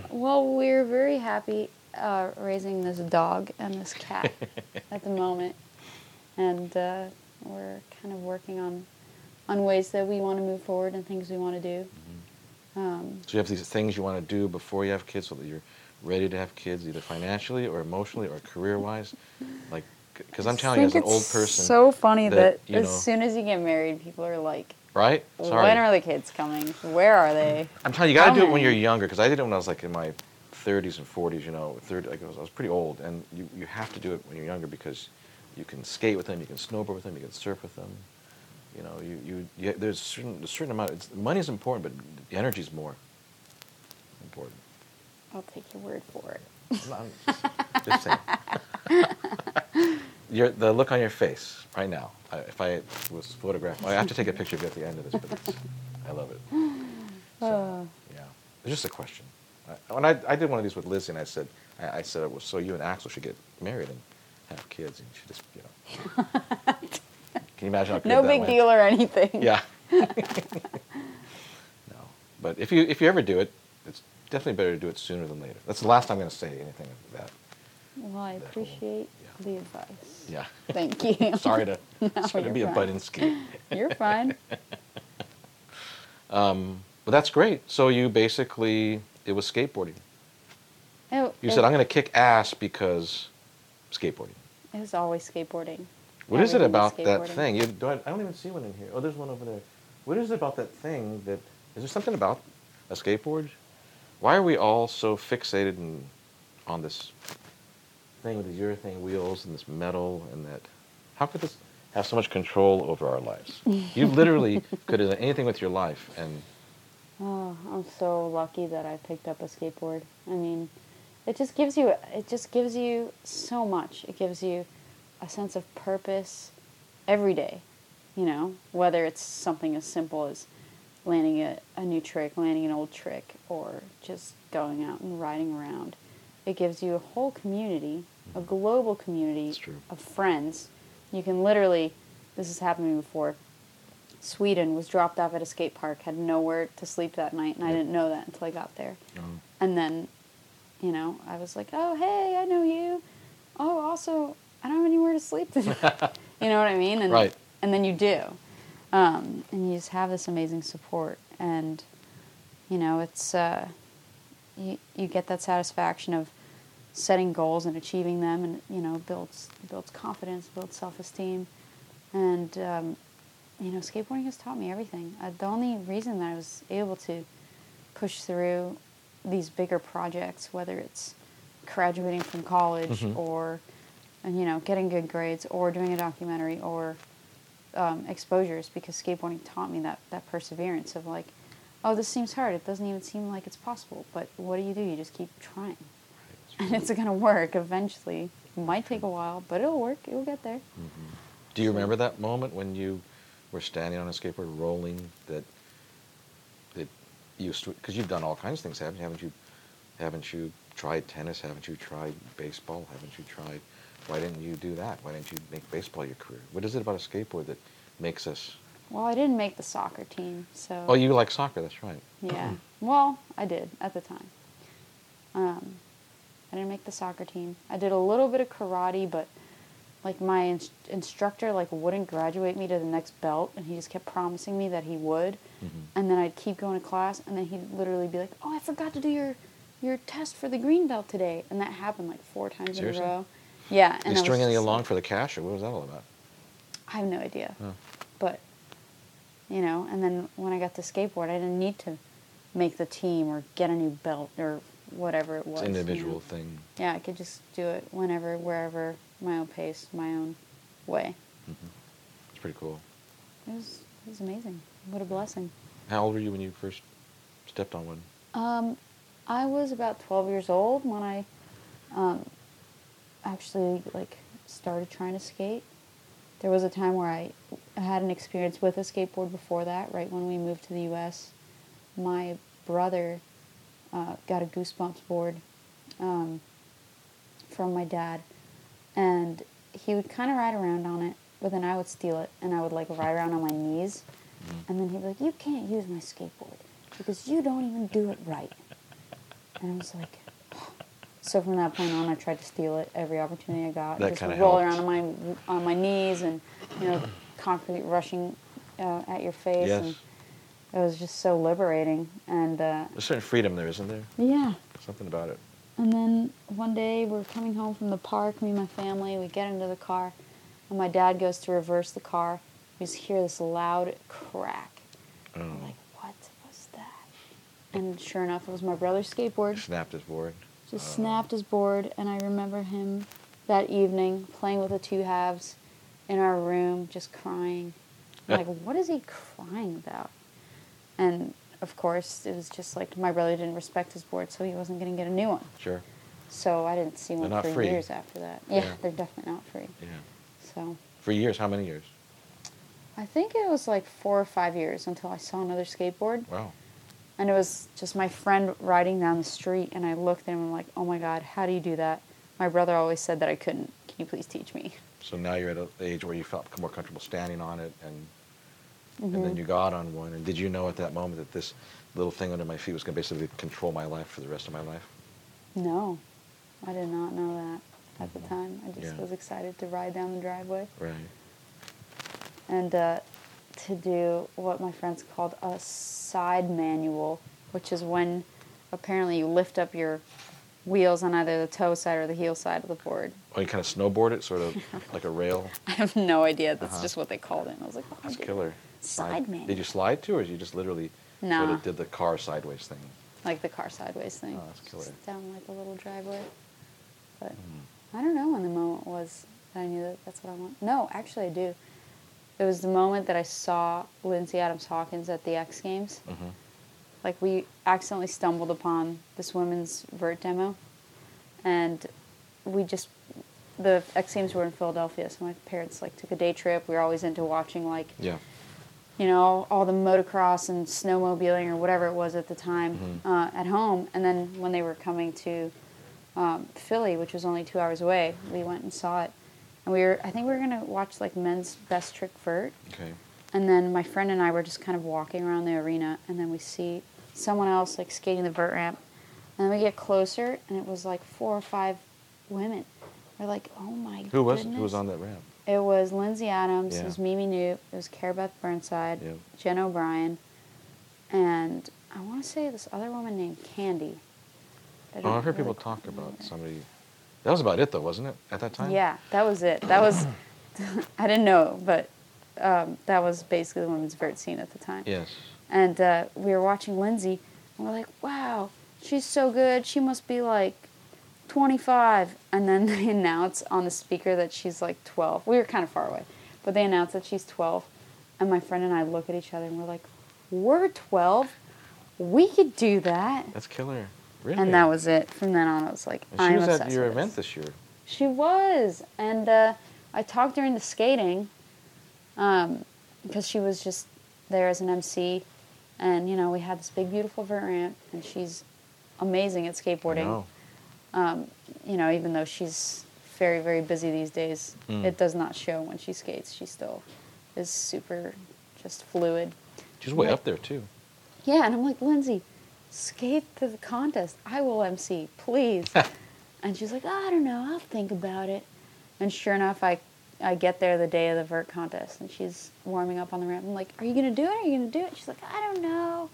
Well, we're very happy uh, raising this dog and this cat at the moment, and uh, we're kind of working on on ways that we want to move forward and things we want to do. Um, so you have these things you want to do before you have kids, so that you're ready to have kids, either financially or emotionally or career-wise? Like, because I'm telling you, as an old it's person, so funny that, that, as know- soon as you get married, people are like, right? Sorry. "When are the kids coming? Where are they?" I'm telling you, you got to do it when you're younger. Because I did it when I was like in my 30s and 40s. You know, 30, like I was, I was pretty old, and you, you have to do it when you're younger because you can skate with them, you can snowboard with them, you can surf with them. You know, you, you, you there's a certain, a certain amount. It's, money is important, but the energy is more important. I'll take your word for it. I'm just, just saying. Your, the look on your face right now. I, if I was photographed, I have to take a picture of you at the end of this, but it's, I love it. So, Uh. yeah, it's just a question. I, when I, I did one of these with Lizzie, and I said, I, I said, well, so you and Axel should get married and have kids, and she just, you know. Can you imagine how good No big deal or anything. Yeah. no, but if you if you ever do it, it's definitely better to do it sooner than later. That's the last time I'm going to say anything about that. Well, I That whole- appreciate yeah. the advice. Yeah. Thank you. sorry to No, sorry to be a butt in ski. You're fine. Um, but that's great. So you basically it was skateboarding. It, You it, said I'm going to kick ass because skateboarding. It was always skateboarding. What is it about that thing? You don't, I don't even see one in here. Oh, there's one over there. What is it about that thing that is there something about a skateboard? Why are we all so fixated in, on this thing with these urethane wheels and this metal and that? How could this have so much control over our lives? you literally could have done anything with your life, and Oh, I'm so lucky that I picked up a skateboard. I mean, it just gives you it just gives you so much. It gives you a sense of purpose every day. You know, whether it's something as simple as landing a, a new trick, landing an old trick, or just going out and riding around. It gives you a whole community, a global community of friends. You can literally, this has happened to me before. Sweden was dropped off at a skate park, had nowhere to sleep that night, and I didn't know that until I got there. um, And then, you know, I was like, oh, hey, I know you. Oh, also, I don't have anywhere to sleep tonight. you know what I mean? And, Right. And then you do. Um, and you just have this amazing support. And you know, it's uh, you you get that satisfaction of setting goals and achieving them, and you know, builds builds confidence, builds self esteem, and um, you know, skateboarding has taught me everything. Uh, the only reason that I was able to push through these bigger projects, whether it's graduating from college Mhm. or and you know getting good grades or doing a documentary or um, exposures because skateboarding taught me that that perseverance of like oh this seems hard. It doesn't even seem like it's possible. But what do you do? You just keep trying. And it's going to work eventually. It might take a while but it'll work. It'll get there. Do you remember that moment when you were standing on a skateboard rolling that that you because you've done all kinds of things haven't you? Haven't you haven't you tried tennis? Haven't you tried baseball? Haven't you tried why didn't you do that? Why didn't you make baseball your career? What is it about a skateboard that makes us well i didn't make the soccer team so oh you like soccer that's right. Yeah. Well, I did at the time. Um, I didn't make the soccer team. I did a little bit of karate, but like my ins- instructor like wouldn't graduate me to the next belt, and he just kept promising me that he would. Mhm. And then I'd keep going to class, and then he'd literally be like, "Oh, I forgot to do your your test for the green belt today," and that happened like four times Seriously? in a row. Yeah. And you was stringing just along like- for the cash or what was that all about I have no idea. Oh. But, you know, and then when I got the skateboard, I didn't need to make the team or get a new belt or whatever it was. it's an you individual know. thing Yeah, I could just do it whenever, wherever, my own pace, my own way. it's pretty cool It was, it was amazing. What a blessing. how old were you when you first stepped on one Um, I was about 12 years old when I um, actually like started trying to skate. There was a time where I had an experience with a skateboard before that, right when we moved to the U.S. My brother uh, got a Goosebumps board um, from my dad, and he would kind of ride around on it, but then I would steal it and I would like ride around on my knees, and then he'd be like, "You can't use my skateboard because you don't even do it right." And I was like, so from that point on, I tried to steal it every opportunity I got. That just roll helped. around on my on my knees and you know, concrete rushing uh, at your face, Yes. and it was just so liberating. And uh, there's a certain freedom there isn't there yeah, something about it and then one day we're coming home from the park, me and my family, we get into the car, and my dad goes to reverse the car. We just hear this loud crack. oh I'm like, what was that? And sure enough, it was my brother's skateboard. He snapped his board Just Oh. snapped his board, and I remember him that evening playing with the two halves in our room, just crying. I'm like, what is he crying about? And of course, it was just like my brother didn't respect his board, so he wasn't going to get a new one. sure So I didn't see one for free. years after that. Yeah, Yeah. they're definitely not free. yeah So for years how many years I think it was like four or five years until I saw another skateboard. wow And it was just my friend riding down the street, and I looked at him and I'm like, oh my God, how do you do that? My brother always said that I couldn't. Can you please teach me? So now you're at an age where you felt more comfortable standing on it, and and Mm-hmm. then you got on one. And did you know at that moment that this little thing under my feet was going to basically control my life for the rest of my life? No, I did not know that at the Mhm. time. I just Yeah. was excited to ride down the driveway Right. and uh, to do what my friends called a side manual, which is when apparently you lift up your wheels on either the toe side or the heel side of the board. Oh, you kind of snowboard it, sort of like a rail. I have no idea. That's Uh-huh. just what they called it. And I was like, oh, That's killer. Side Did you slide to, or did you just literally sort of did the car sideways thing? like the car sideways thing. Oh, that's killer. Just down like a little driveway. But Mhm. I don't know when the moment was that I knew that that's what I want. No, actually, I do. It was the moment that I saw Lyn-Z Adams Hawkins at the X Games. Mhm. Like we accidentally stumbled upon this women's vert demo, and we just the X Games were in Philadelphia, so my parents like took a day trip. We were always into watching like Yeah. You know, all the motocross and snowmobiling or whatever it was at the time Mhm. uh, at home. And then when they were coming to um, Philly, which was only two hours away, we went and saw it. And we were, I think we were gonna watch like men's best trick vert. Okay. And then my friend and I were just kind of walking around the arena, and then we see someone else like skating the vert ramp. And then we get closer, and it was like four or five women. We're like, oh my Who was goodness. who was on that ramp? It was Lyn-Z Adams, Yeah. it was Mimi Knoop, it was Cara Beth Burnside, Yeah. Jen O'Brien, and I want to say this other woman named Candy. I, oh, I heard really people talk about somebody. That was about it, though, wasn't it? At that time. Yeah, that was it. That was. I didn't know, but um, that was basically the women's vert scene at the time. Yes. And uh, we were watching Lyn-Z, and we're like, "Wow, she's so good. She must be like 25." And then they announce on the speaker that she's like 12. We were kind of far away, but they announce that she's 12, and my friend and I look at each other and we're like, "We're 12. We could do that." That's killer. Really. And that was it. From then on, I was like, And she "I'm was obsessed at your with event this." year. She was, and uh, I talked during the skating, um, because she was just there as an MC, and you know we had this big beautiful vert ramp, and she's amazing at skateboarding. Um, you know, even though she's very very busy these days, Mm. it does not show when she skates. She still is super just fluid. She's way Like- up there too. Yeah, and I'm like, Lyn-Z, skate to the contest. I will MC, please. and she's like, I don't know, I'll think about it. And sure enough, I, I get there the day of the vert contest, and she's warming up on the ramp. I'm like, Are you gonna do it? Are you gonna do it? She's like, I don't know.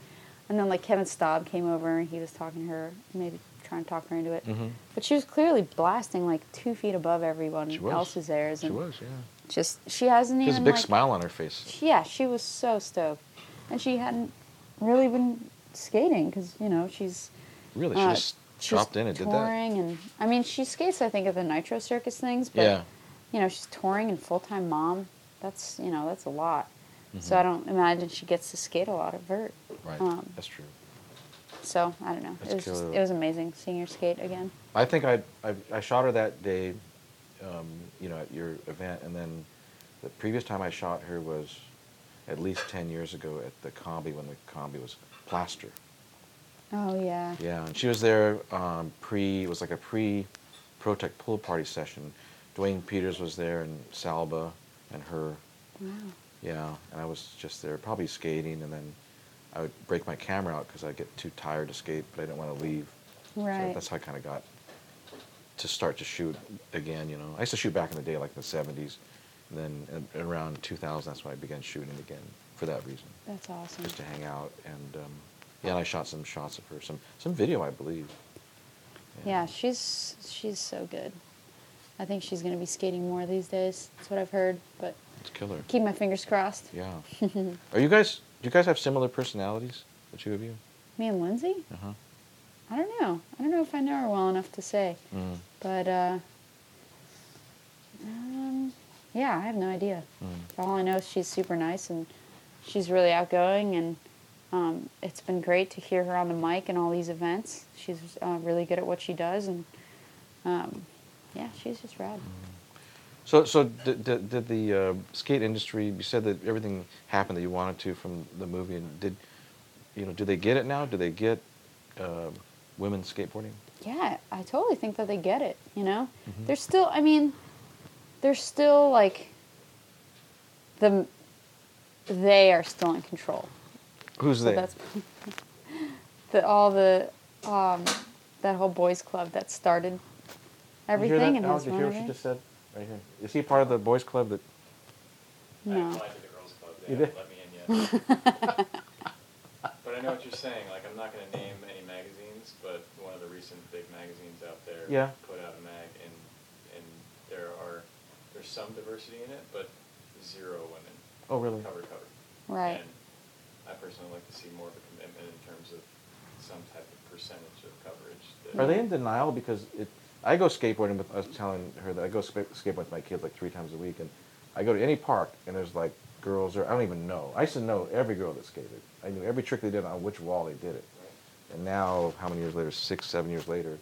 And then like Kevin Staab came over, and he was talking to her, maybe trying to talk her into it. Mhm. But she was clearly blasting like two feet above everyone else's airs, She and was, yeah. just she hasn't She has a big like, smile on her face. yeah, she was so stoked, and she hadn't really been skating because you know she's Really, she uh, just dropped in and did that. touring, and I mean she skates I think at the Nitro Circus things, but Yeah. you know she's touring and full time mom. That's you know that's a lot. So Mhm. I don't imagine she gets to skate a lot at Vert. Right. Um, That's true. So I don't know. That's it was just, it was amazing seeing her skate again. I think I, I I shot her that day, um, you know, at your event, and then the previous time I shot her was at least ten years ago at the combi when the combi was plaster. Oh yeah. Yeah, and she was there um, pre. It was like a pre Pro-Tec pool party session. Duane Peters was there and Salba and her. Wow. Yeah, and I was just there, probably skating, and then I would break my camera out because I'd get too tired to skate, but I didn't want to leave. So Right. that's how I kind of got to start to shoot again. You know, I used to shoot back in the day, like in the '70s. And then around 2000, that's when I began shooting again for that reason, That's awesome. just to hang out. And um, yeah, and I shot some shots of her, some some video, I believe. Yeah, she's she's so good. I think she's gonna be skating more these days. That's what I've heard. But it's killer. keep my fingers crossed. Yeah. Are you guys? Do you guys have similar personalities, the two of you? Me and Lyn-Z? Uh huh. I don't know. I don't know if I know her well enough to say. Mm. But uh, um, yeah, I have no idea. Mm. All I know is she's super nice and she's really outgoing, and um, it's been great to hear her on the mic and all these events. She's uh, really good at what she does, and um, yeah, she's just rad. So, so did, did, did the uh, skate industry? You said that everything happened that you wanted to from the movie, and did you know? Do they get it now? Do they get uh, women skateboarding? Yeah, I totally think that they get it. You know, Mhm. there's still. I mean, there's still like the they are still in control. Who's So they? that's the all the um, that whole boys club that started everything and has Did you hear what she just said? Right here. Is he part of the boys club that? I No. applied to the girls' club. They You haven't did? let me in yet. but I know what you're saying. Like, I'm not going to name any magazines, but one of the recent big magazines out there Yeah. put out a mag, and and there are there's some diversity in it, but zero women. Oh, really? Cover to cover. Right. And I personally like to see more of a commitment in terms of some type of percentage of coverage. That Are they in denial because it? I go skateboarding with. I was telling her that I go spa- skateboard with my kids like three times a week, and I go to any park and there's like girls or I don't even know. I used to know every girl that skated. I knew every trick they did on which wall they did it. And now, how many years later? Six, seven years later,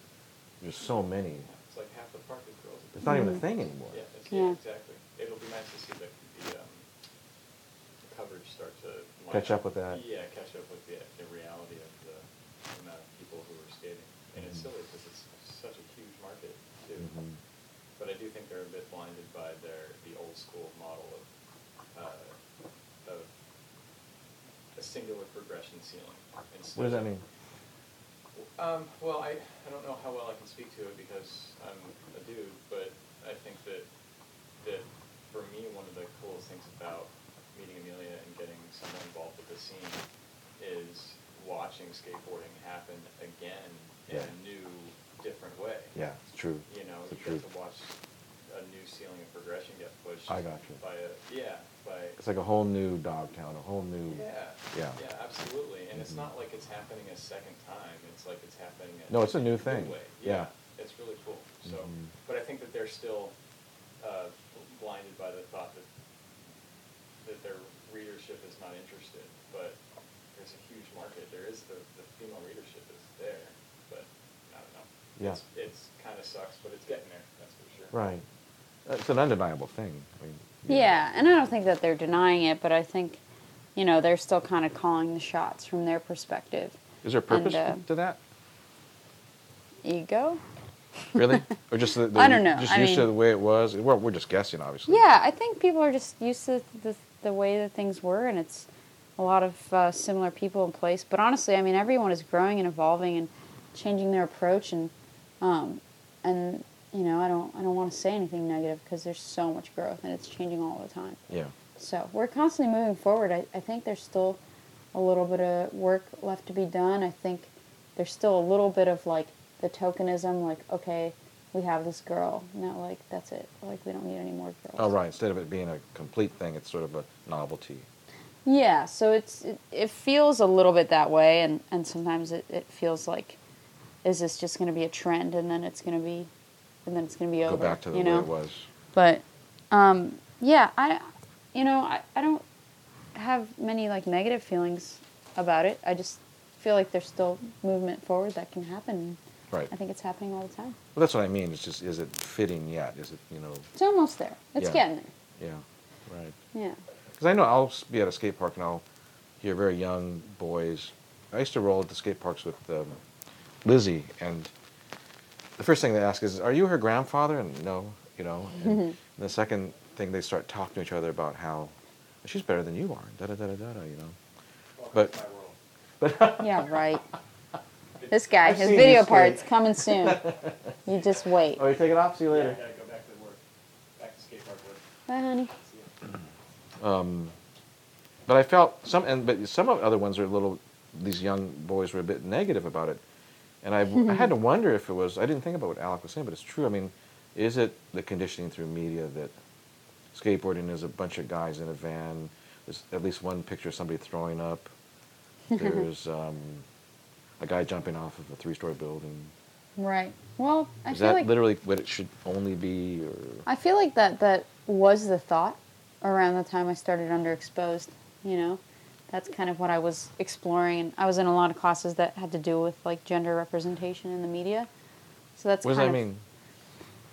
there's so many. It's like half the park is girls. at It's this not even a Mhm. thing anymore. Yeah, it's, Yeah. yeah. exactly. It'll be nice to see the, the, um, the coverage start to Catch up with that. Yeah, catch up with the, the reality of the amount of people who are skating. And it's Mhm. silly because it's such a huge market too. Mhm. But I do think they're a bit blinded by their the old school model of uh, of a singular progression ceiling. instead What does that mean? um, well, I, I don't know how well I can speak to it because I'm a dude, but I think that that for me one of the coolest things about meeting Amelia and getting someone involved with the scene is watching skateboarding happen again in Yeah. a new, different way. Yeah, it's true. You know, It's you get to watch a new ceiling of progression get pushed. I got you. By a, yeah, by. It's like a whole new Dogtown, a whole new. Yeah. Yeah. Yeah, absolutely. And it's Mhm. not like it's happening a second time. It's like it's happening. a- No, it's a new thing. way. Yeah. It's really cool. So, Mhm. but I think that they're still uh, blinded by the thought that that their readership is not interested. But there's a huge market. There is the, the female readership is there, but I don't know. Yeah. It's, it's kind of sucks, but it's getting there. That's for sure. Right. It's an undeniable thing. I mean, you know. Yeah, and I don't think that they're denying it, but I think, you know, they're still kind of calling the shots from their perspective. Is there a purpose uh, to that? Ego? Really? or just the, the I don't know. Just I used to the way it was. Well, we're just guessing, obviously. Yeah, I think people are just used to the, the way that things were, and it's a lot of uh, similar people in place. But honestly, I mean, everyone is growing and evolving and changing their approach, and um, and you know, I don't I don't want to say anything negative because there's so much growth and it's changing all the time. Yeah. So we're constantly moving forward. I, I think there's still a little bit of work left to be done. I think there's still a little bit of like the tokenism, like, okay, we have this girl. Now, like, that's it. Like, we don't need any more girls. Oh, right. Instead of it being a complete thing, it's sort of a novelty. Yeah, so it's it, it feels a little bit that way, and, and sometimes it, it feels like, is this just going to be a trend, and then it's going to be, and then it's going to be over. Go back to the you way know? it was. But um, yeah, I, you know, I, I don't have many like negative feelings about it. I just feel like there's still movement forward that can happen. Right. I think it's happening all the time. Well, that's what I mean. It's just, is it fitting yet? Is it, you know, It's almost there. It's Yeah. getting there. yeah, right. Yeah. Because I know I'll be at a skate park and I'll hear very young boys. I used to roll at the skate parks with um, Lizzie, and the first thing they ask is, "Are you her grandfather?" And no, you know. And the second thing they start talking to each other about how she's better than you are, da da da da da, da, you know. Welcome But- to my world. Yeah. Right. This guy, I've his seen video these parts things. coming soon. you just wait. Oh, you take it off. See you Yeah, I later. gotta go back to work. Back to skate park work. Bye, honey. See ya. Um, but I felt some, and but some of the other ones are a little. These young boys were a bit negative about it, and I, I had to wonder if it was. I didn't think about what Alec was saying, but it's true. I mean, is it the conditioning through media that skateboarding is a bunch of guys in a van? There's at least one picture of somebody throwing up. There's um, a guy jumping off of a three-story building. Right. Well, I Is feel that like literally what it should only be? Or I feel like that that was the thought around the time I started underexposed. You know, that's kind of what I was exploring, I was in a lot of classes that had to do with like gender representation in the media. So that's what does that of, mean?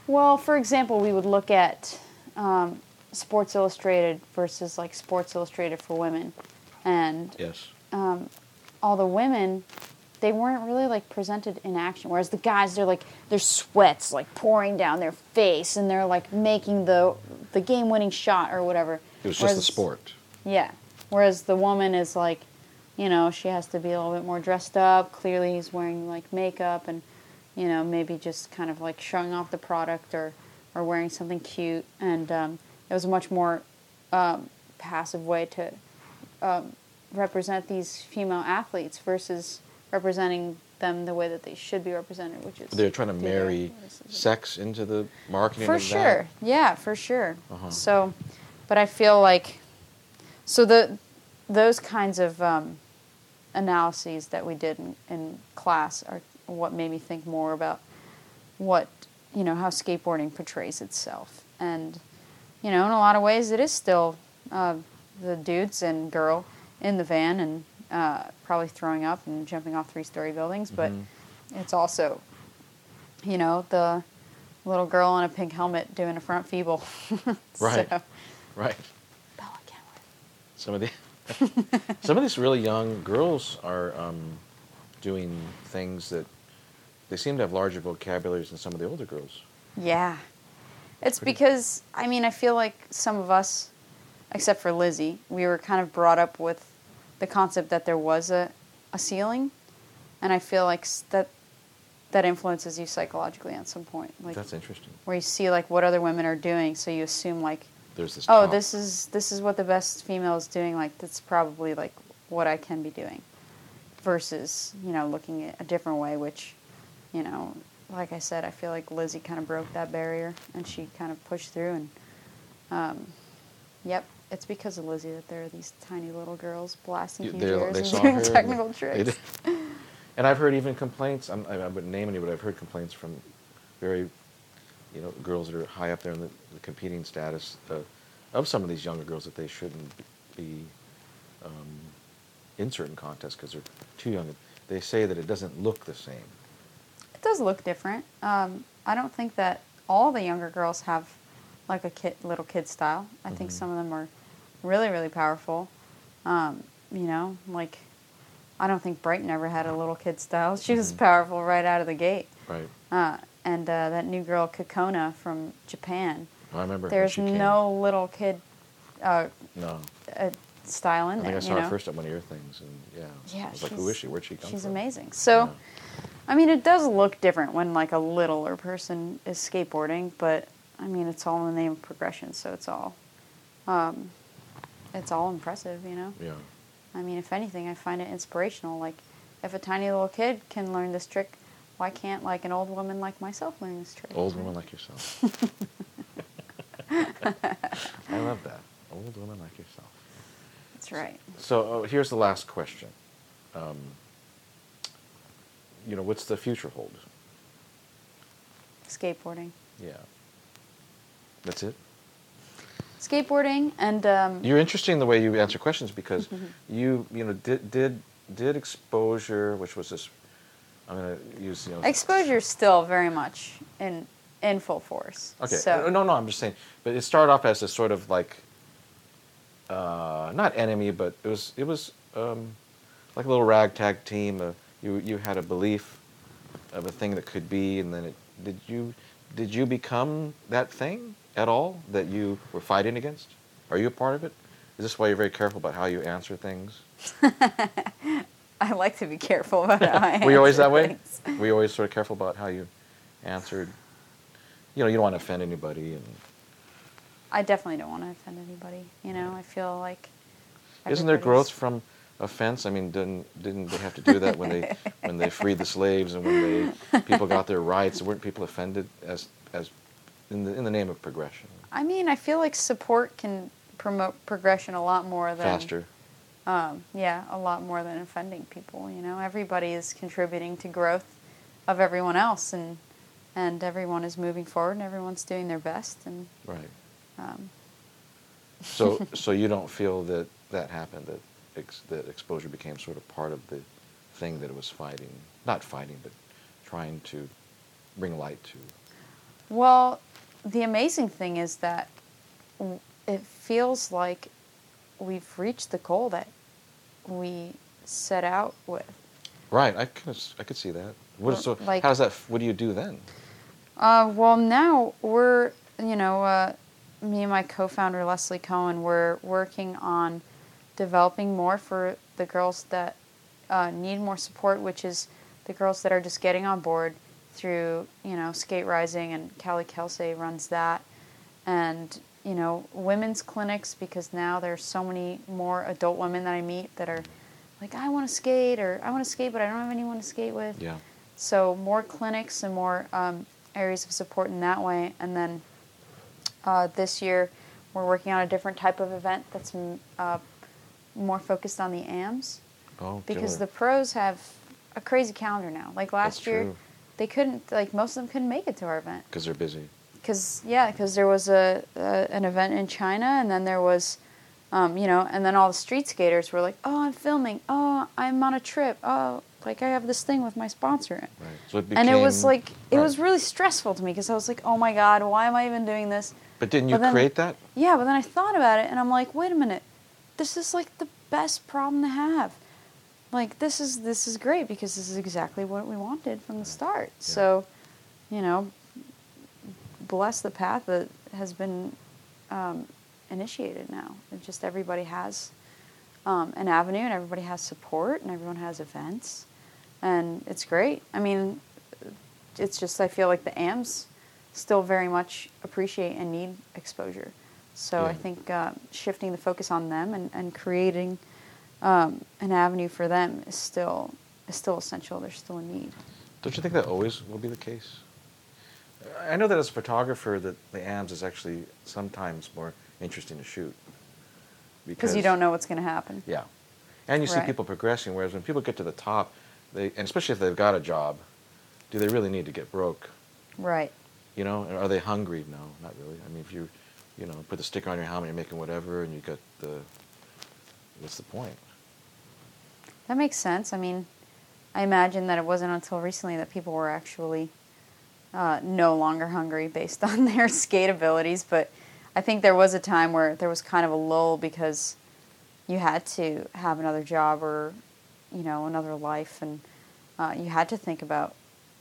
Well, for example, we would look at um, Sports Illustrated versus like Sports Illustrated for women, and Yes. um, all the women they weren't really like presented in action whereas the guys they're like their sweats like pouring down their face and they're like making the the game winning shot or whatever It was just the sport. yeah whereas the woman is like you know she has to be a little bit more dressed up clearly he's wearing like makeup and you know maybe just kind of like showing off the product or or wearing something cute and um, it was a much more um, passive way to um, represent these female athletes versus representing them the way that they should be represented, which is They're trying to marry sex into the marketing. For sure, That. yeah, for sure. Uh-huh. So, but I feel like so the those kinds of um, analyses that we did in, in class are what made me think more about what you know how skateboarding portrays itself, and you know in a lot of ways it is still uh, the dudes and girl in the van and uh, probably throwing up and jumping off three-story buildings, but Mhm. it's also you know the little girl in a pink helmet doing a front feeble. Right. So, Right. Some of the some of these really young girls are um, doing things that they seem to have larger vocabularies than some of the older girls. Yeah. It's Pretty- because, I mean, I feel like some of us, except for Lizzie, we were kind of brought up with the concept that there was a, a ceiling. And I feel like that that influences you psychologically at some point. Like That's interesting. where you see like what other women are doing, so you assume like, There's this. oh, top. this is this is what the best female is doing. Like that's probably like what I can be doing. versus you know looking at a different way, which you know, like I said, I feel like Lizzie kind of broke that barrier and she kind of pushed through and. Um, Yep, it's because of Lizzie that there are these tiny little girls blasting huge they and doing technical tricks. And I've heard even complaints. I'm, I I wouldn't name any, but I've heard complaints from very, you know, girls that are high up there in the, the competing status uh, of some of these younger girls that they shouldn't be um, in certain contests because they're too young. They say that it doesn't look the same. It does look different. Um, I don't think that all the younger girls have like a kid, little kid style. I think Mhm. some of them are really, really powerful. Um, you know, like I don't think Brighton ever had a little kid style. She was Mhm. powerful right out of the gate. Right. Uh, and uh, that new girl Kokona from Japan. I remember. There's no little kid uh, No. uh, style in I there. I saw her know? first at one of your things, and yeah. Yeah, I was like, who is she? Where'd she come She's from? She's amazing. So, Yeah. I mean, it does look different when like a littler person is skateboarding, but I mean, it's all in the name of progression, so it's all, um, it's all impressive, you know. Yeah. I mean, if anything, I find it inspirational. Like, if a tiny little kid can learn this trick, why can't like an old woman like myself learn this trick? Old woman like yourself. I love that. Old woman like yourself. That's right. So uh, here's the last question. Um, you know, what's the future hold? Skateboarding, Yeah. That's it. skateboarding, and um, You're interesting the way you answer questions because you, you know, did did did exposure, which was this. I'm gonna use you know. exposure is still very much in in full force. Okay. So, No, no, I'm just saying. But it started off as a sort of like, uh, not enemy, but it was it was um, like a little ragtag team. Uh, you you had a belief of a thing that could be, and then it did you did you become that thing at all that you were fighting against? Are you a part of it? Is this why you're very careful about how you answer things? I like to be careful about how I Were you always that way? things. Were you always sort of careful about how you answered? You know, you don't want to offend anybody, and I definitely don't want to offend anybody. You know, I feel like. Isn't there growth from offense? I mean, didn't didn't they have to do that when they when they freed the slaves and when they people got their rights? Weren't people offended as as in the in the name of progression? I mean, I feel like support can promote progression a lot more than Faster. Um, yeah, a lot more than offending people. You know, everybody is contributing to growth of everyone else, and and everyone is moving forward, and everyone's doing their best, and Right. um, So so you don't feel that that happened that ex, that exposure became sort of part of the thing that it was fighting, not fighting, but trying to bring light to. Well, the amazing thing is that it feels like we've reached the goal that we set out with. Right. I could I could see that. What, so like- how does that? What do you do then? Uh, well, now we're, you know, uh, me and my co founder, Leslie Cohen, we're working on developing more for the girls that uh, need more support, which is the girls that are just getting on board through, you know, Skate Rising, and Callie Kelsey runs that. And, you know, women's clinics, because now there's so many more adult women that I meet that are like, I want to skate, or I want to skate, but I don't have anyone to skate with. Yeah. So more clinics and more um, areas of support in that way. And then uh, this year, we're working on a different type of event that's mm, uh, more focused on the AMs Oh, because killer. the pros have a crazy calendar now. Like last That's year, true. they couldn't. Like most of them couldn't make it to our event because they're busy. Because yeah, because there was a, a an event in China, and then there was, um, you know, and then all the street skaters were like, "Oh, I'm filming. Oh, I'm on a trip. Oh, like I have this thing with my sponsor." Right. So it and it was became- like it right. was really stressful to me because I was like, "Oh my God, why am I even doing this?" But didn't you but then- create that? Yeah, but then I thought about it, and I'm like, "Wait a minute, this is like the best problem to have. Like this is this is great because this is exactly what we wanted from the start. So, you know, bless the path that has been um, initiated now. It just everybody has um, an avenue, and everybody has support, and everyone has events, and it's great. I mean, it's just I feel like the AMs still very much appreciate and need exposure. So I think uh, shifting the focus on them and, and creating um, an avenue for them is still is still essential. There's still a need. Don't you think that always will be the case? I know that as a photographer, that the AMS is actually sometimes more interesting to shoot. Because you don't know what's going to happen. Yeah, and you see Right. people progressing. Whereas when people get to the top, they and especially if they've got a job, do they really need to get broke? Right. You know, are they hungry? No, not really. I mean, if you, you know, put the sticker on your helmet, you're making whatever, and you got the. What's the point? That makes sense. I mean, I imagine that it wasn't until recently that people were actually uh, no longer hungry based on their skate abilities. But I think there was a time where there was kind of a lull because you had to have another job or, you know, another life, and uh, you had to think about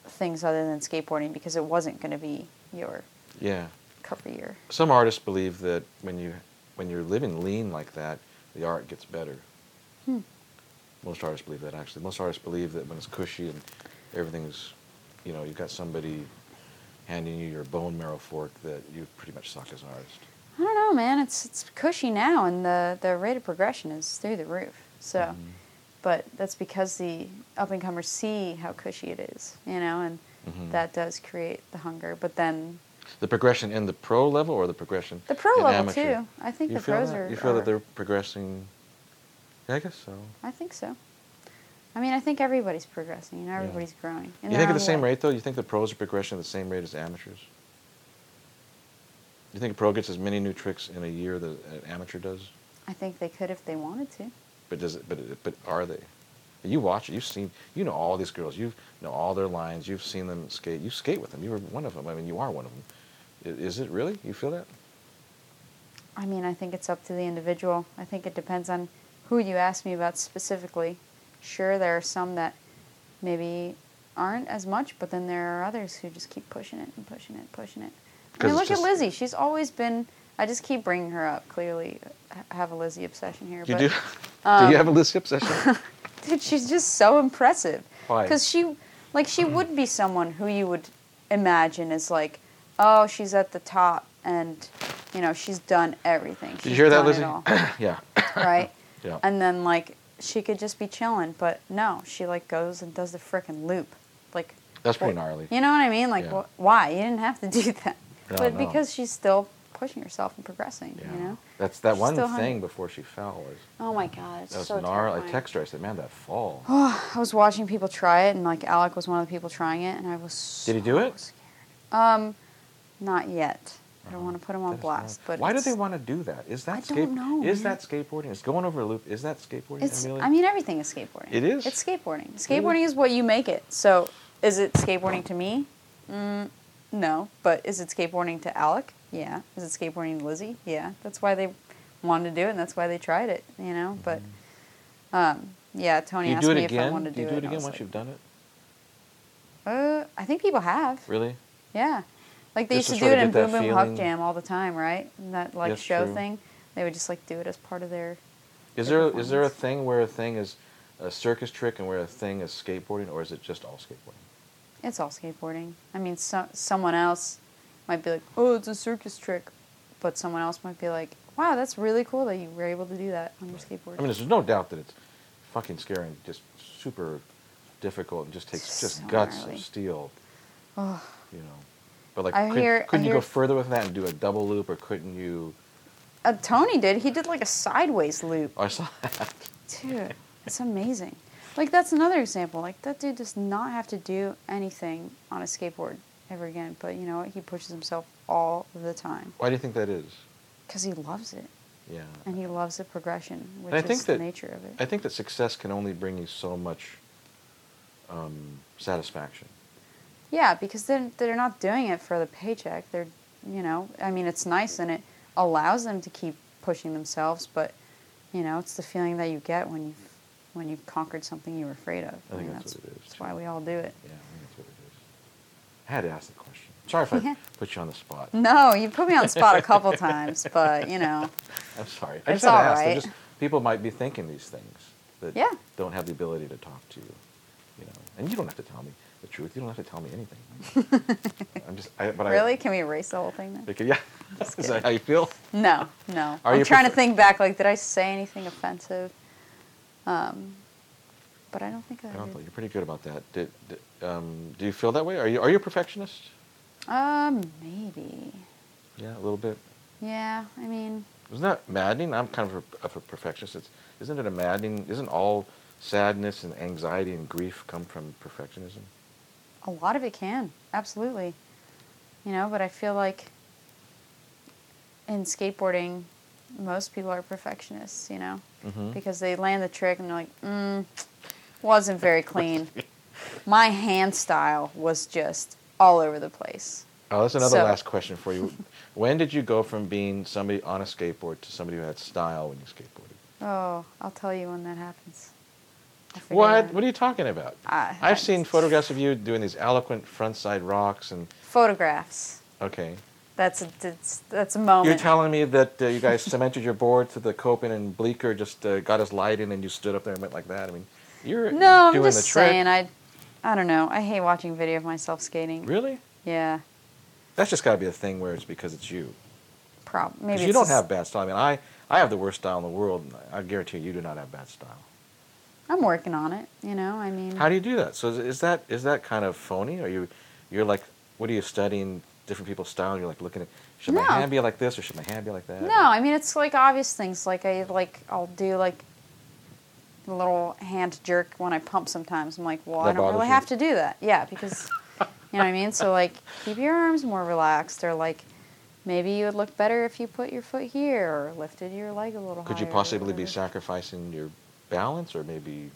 things other than skateboarding because it wasn't going to be your Yeah. cover year. Some artists believe that when you when you're living lean like that, the art gets better. Hmm. Most artists believe that actually. Most artists believe that when it's cushy and everything's, you know, you've got somebody handing you your bone marrow fork that you pretty much suck as an artist. I don't know, man. It's it's cushy now, and the the rate of progression is through the roof. So, Mhm. but that's because the up and comers see how cushy it is, you know, and Mhm. that does create the hunger. But then The progression in the pro level or the progression the pro level amateur? too. I think you the pros that? are. You feel are- that they're progressing? I guess so. I think so. I mean, I think everybody's progressing. You know, Yeah. everybody's growing. you think at the same way. rate though? You think the pros are progressing at the same rate as amateurs? You think a pro gets as many new tricks in a year that an amateur does? I think they could if they wanted to. But does it? But but are they? You watch it. You've seen. You know all these girls. You know all their lines. You've seen them skate. You skate with them. You were one of them. I mean, you are one of them. Is it really? You feel that? I mean, I think it's up to the individual. I think it depends on who you ask me about specifically. Sure, there are some that maybe aren't as much, but then there are others who just keep pushing it and pushing it and pushing it. I mean, look at Lizzie. She's always been. I just keep bringing her up. Clearly, I have a Lizzie obsession here. You but, do. do um, you have a Lizzie obsession? Dude, she's just so impressive. Why? Because she, like, she would be someone who you would imagine is like, oh, she's at the top, and you know, she's done everything. Did you hear that, Lizzie? yeah. right? Yeah. And then like she could just be chilling, but no, she like goes and does the frickin' loop, like. That's pretty wh- gnarly. You know what I mean? Like, Yeah. wh- why? You didn't have to do that, No, but no. because she's still pushing herself and progressing. Yeah. You know? That's that She's one thing hungry. before she fell was Oh my god, it's that was so gnarly. I terrifying. text her. I said, "Man, that fall." Oh, I was watching people try it, and like Alec was one of the people trying it, and I was. So Did he do it? Scared. Um, not yet. I don't want to put them on That blast, but why do they want to do that? Is that I skate? don't know, Is man. that skateboarding? Is going over a loop? Is that skateboarding? It's. Amelia? I mean, everything is skateboarding. It is? It's skateboarding. Skateboarding is what you make it. So, is it skateboarding to me? Mm, no. But is it skateboarding to Alec? Yeah. Is it skateboarding to Lizzie? Yeah. That's why they wanted to do it, and that's why they tried it. You know. But, um, yeah. Tony do you asked do it me if I wanted to do you do, do it. it and I again was once like, you've done it? Uh, I think people have. Really? Yeah. Like they Just used to to do it in Boom Boom feeling. Jam all the time, right? And that like That's show true. thing. They would just like do it as part of their. Is their there is there a thing where a thing is a circus trick and where a thing is skateboarding, or is it just all skateboarding? It's all skateboarding. I mean, so, someone else might be like, "Oh, it's a circus trick," but someone else might be like, "Wow, that's really cool that you were able to do that on your skateboard." I mean, there's no doubt that it's fucking scary and just super difficult and just takes just guts of steel, oh, you know. But like, I couldn't, hear- couldn't you hear- go further with that and do a double loop, or couldn't you? uh, Tony did. He did like a sideways loop. I saw that. Dude, it's amazing. Like that's another example. Like that dude does not have to do anything on a skateboard ever again. But you know what? He pushes himself all the time Why do you think that is? because he loves it, Yeah. and he loves the progression, which I think is the that- nature of it. I think that success can only bring you so much um, satisfaction. Yeah, because then they're not doing it for the paycheck. They're, you know, I mean, it's nice and it allows them to keep pushing themselves, but you know, it's the feeling that you get when you've when you've conquered something you were afraid of. I think mean, that's what it is, That's too. why we all do it. Yeah, I think that's what it is. I had to ask the question. Sorry if I put you on the spot. No, you put me on the spot a couple times, but you know, I'm sorry. I It's just had to ask. Right. Just, people might be thinking these things that Yeah. don't have the ability to talk to you. You know, and you don't have to tell me the truth. You don't have to tell me anything. I'm just. I, but really, I, can we erase the whole thing then? Because, yeah. Is that how you feel? No, no. Are I'm you trying to think back. Like, did I say anything offensive? Um, but I don't think I, I don't did. think you're pretty good about that. Did, did, um, do you feel that way? Are you are you a perfectionist? Um, maybe. Yeah, a little bit. Yeah, I mean, Isn't that maddening? I'm kind of a, of a perfectionist. It's, isn't it a maddening? Isn't all sadness and anxiety and grief come from perfectionism? A lot of it can, absolutely. You know, but I feel like in skateboarding, most people are perfectionists, you know, Mhm. because they land the trick and they're like, mm, wasn't very clean. My hand style was just all over the place. Oh, that's another So- last question for you. when did you go from being somebody on a skateboard to somebody who had style when you skateboarded? Oh, I'll tell you when that happens. I'll figure it What? What are you talking about? I- I've seen photographs of you doing these eloquent frontside rocks and Photographs. okay. That's a, that's, that's a moment. You're telling me that uh, you guys cemented your board to the coping and Bleecker just uh, got his light in and you stood up there and went like that. I mean, you're no, I'm doing just the trick. saying. I, I don't know. I hate watching video of myself skating. Really? Yeah, That's just got to be a thing where it's because it's you. Probably. maybe. Because you don't have bad style. I mean, I, I have the worst style in the world. I guarantee you, you do not have bad style. I'm working on it. You know, I mean. How do you do that? So is, is that is that kind of phony? Are you you're like what are you studying different people's style? You're like looking at should my hand be like this or should my hand be like that? No, I mean it's like obvious things. Like I like I'll do like a little hand jerk when I pump sometimes. I'm like, well, I don't really you? have to do that. Yeah, because you know what I mean. So like, keep your arms more relaxed, or like maybe you would look better if you put your foot here or lifted your leg a little Could you possibly be sacrificing your balance or maybe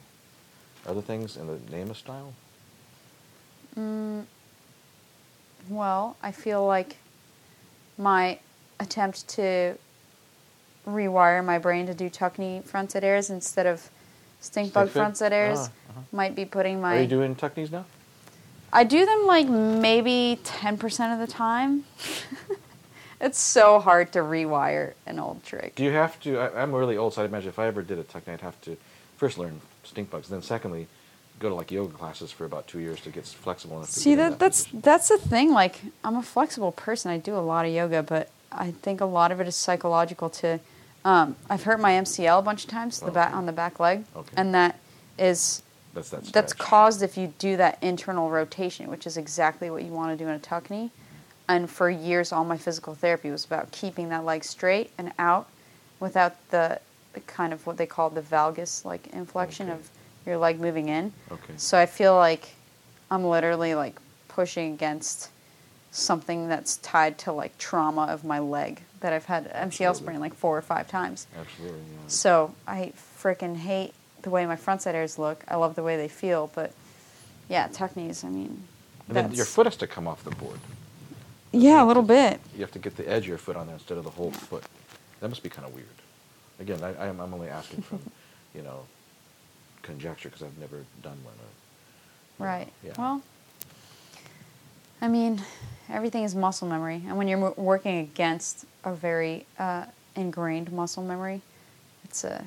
other things in the name of style? Mm, well, I feel like my attempt to rewire my brain to do tuck knee frontside airs instead of stink bug frontside airs Ah, uh-huh. might be putting my. Are you doing tuck knees now? I do them like maybe 10% of the time. it's so hard to rewire an old trick. Do you have to? I, I'm really old, so I imagine if I ever did a tuck knee, I'd have to first learn stink bugs, then secondly, go to like yoga classes for about two years to get flexible enough. See in that that's position. that's the thing. Like I'm a flexible person. I do a lot of yoga, but I think a lot of it is psychological. To um, I've hurt my MCL a bunch of times, the back Okay. on the back leg, Okay. and that is that's that. that's caused if you do that internal rotation, which is exactly what you want to do in a tuck knee. And for years, all my physical therapy was about keeping that leg straight and out, without the the kind of what they call the valgus like inflection Okay. of your leg moving in. Okay. So I feel like I'm literally like pushing against something that's tied to like trauma of my leg that I've had MCL Absolutely. sprain like four or five times. Absolutely. Yeah. So I freaking hate the way my frontside airs look. I love the way they feel, but yeah, tuck knees. I mean, and then your foot has to come off the board. Yeah, a little bit. You have to get the edge of your foot on there instead of the whole foot. That must be kind of weird. Again, I, I'm, I'm only asking from, you know, conjecture because I've never done one. Or, Right. Yeah. Well, I mean, everything is muscle memory, and when you're working against a very uh, ingrained muscle memory, it's a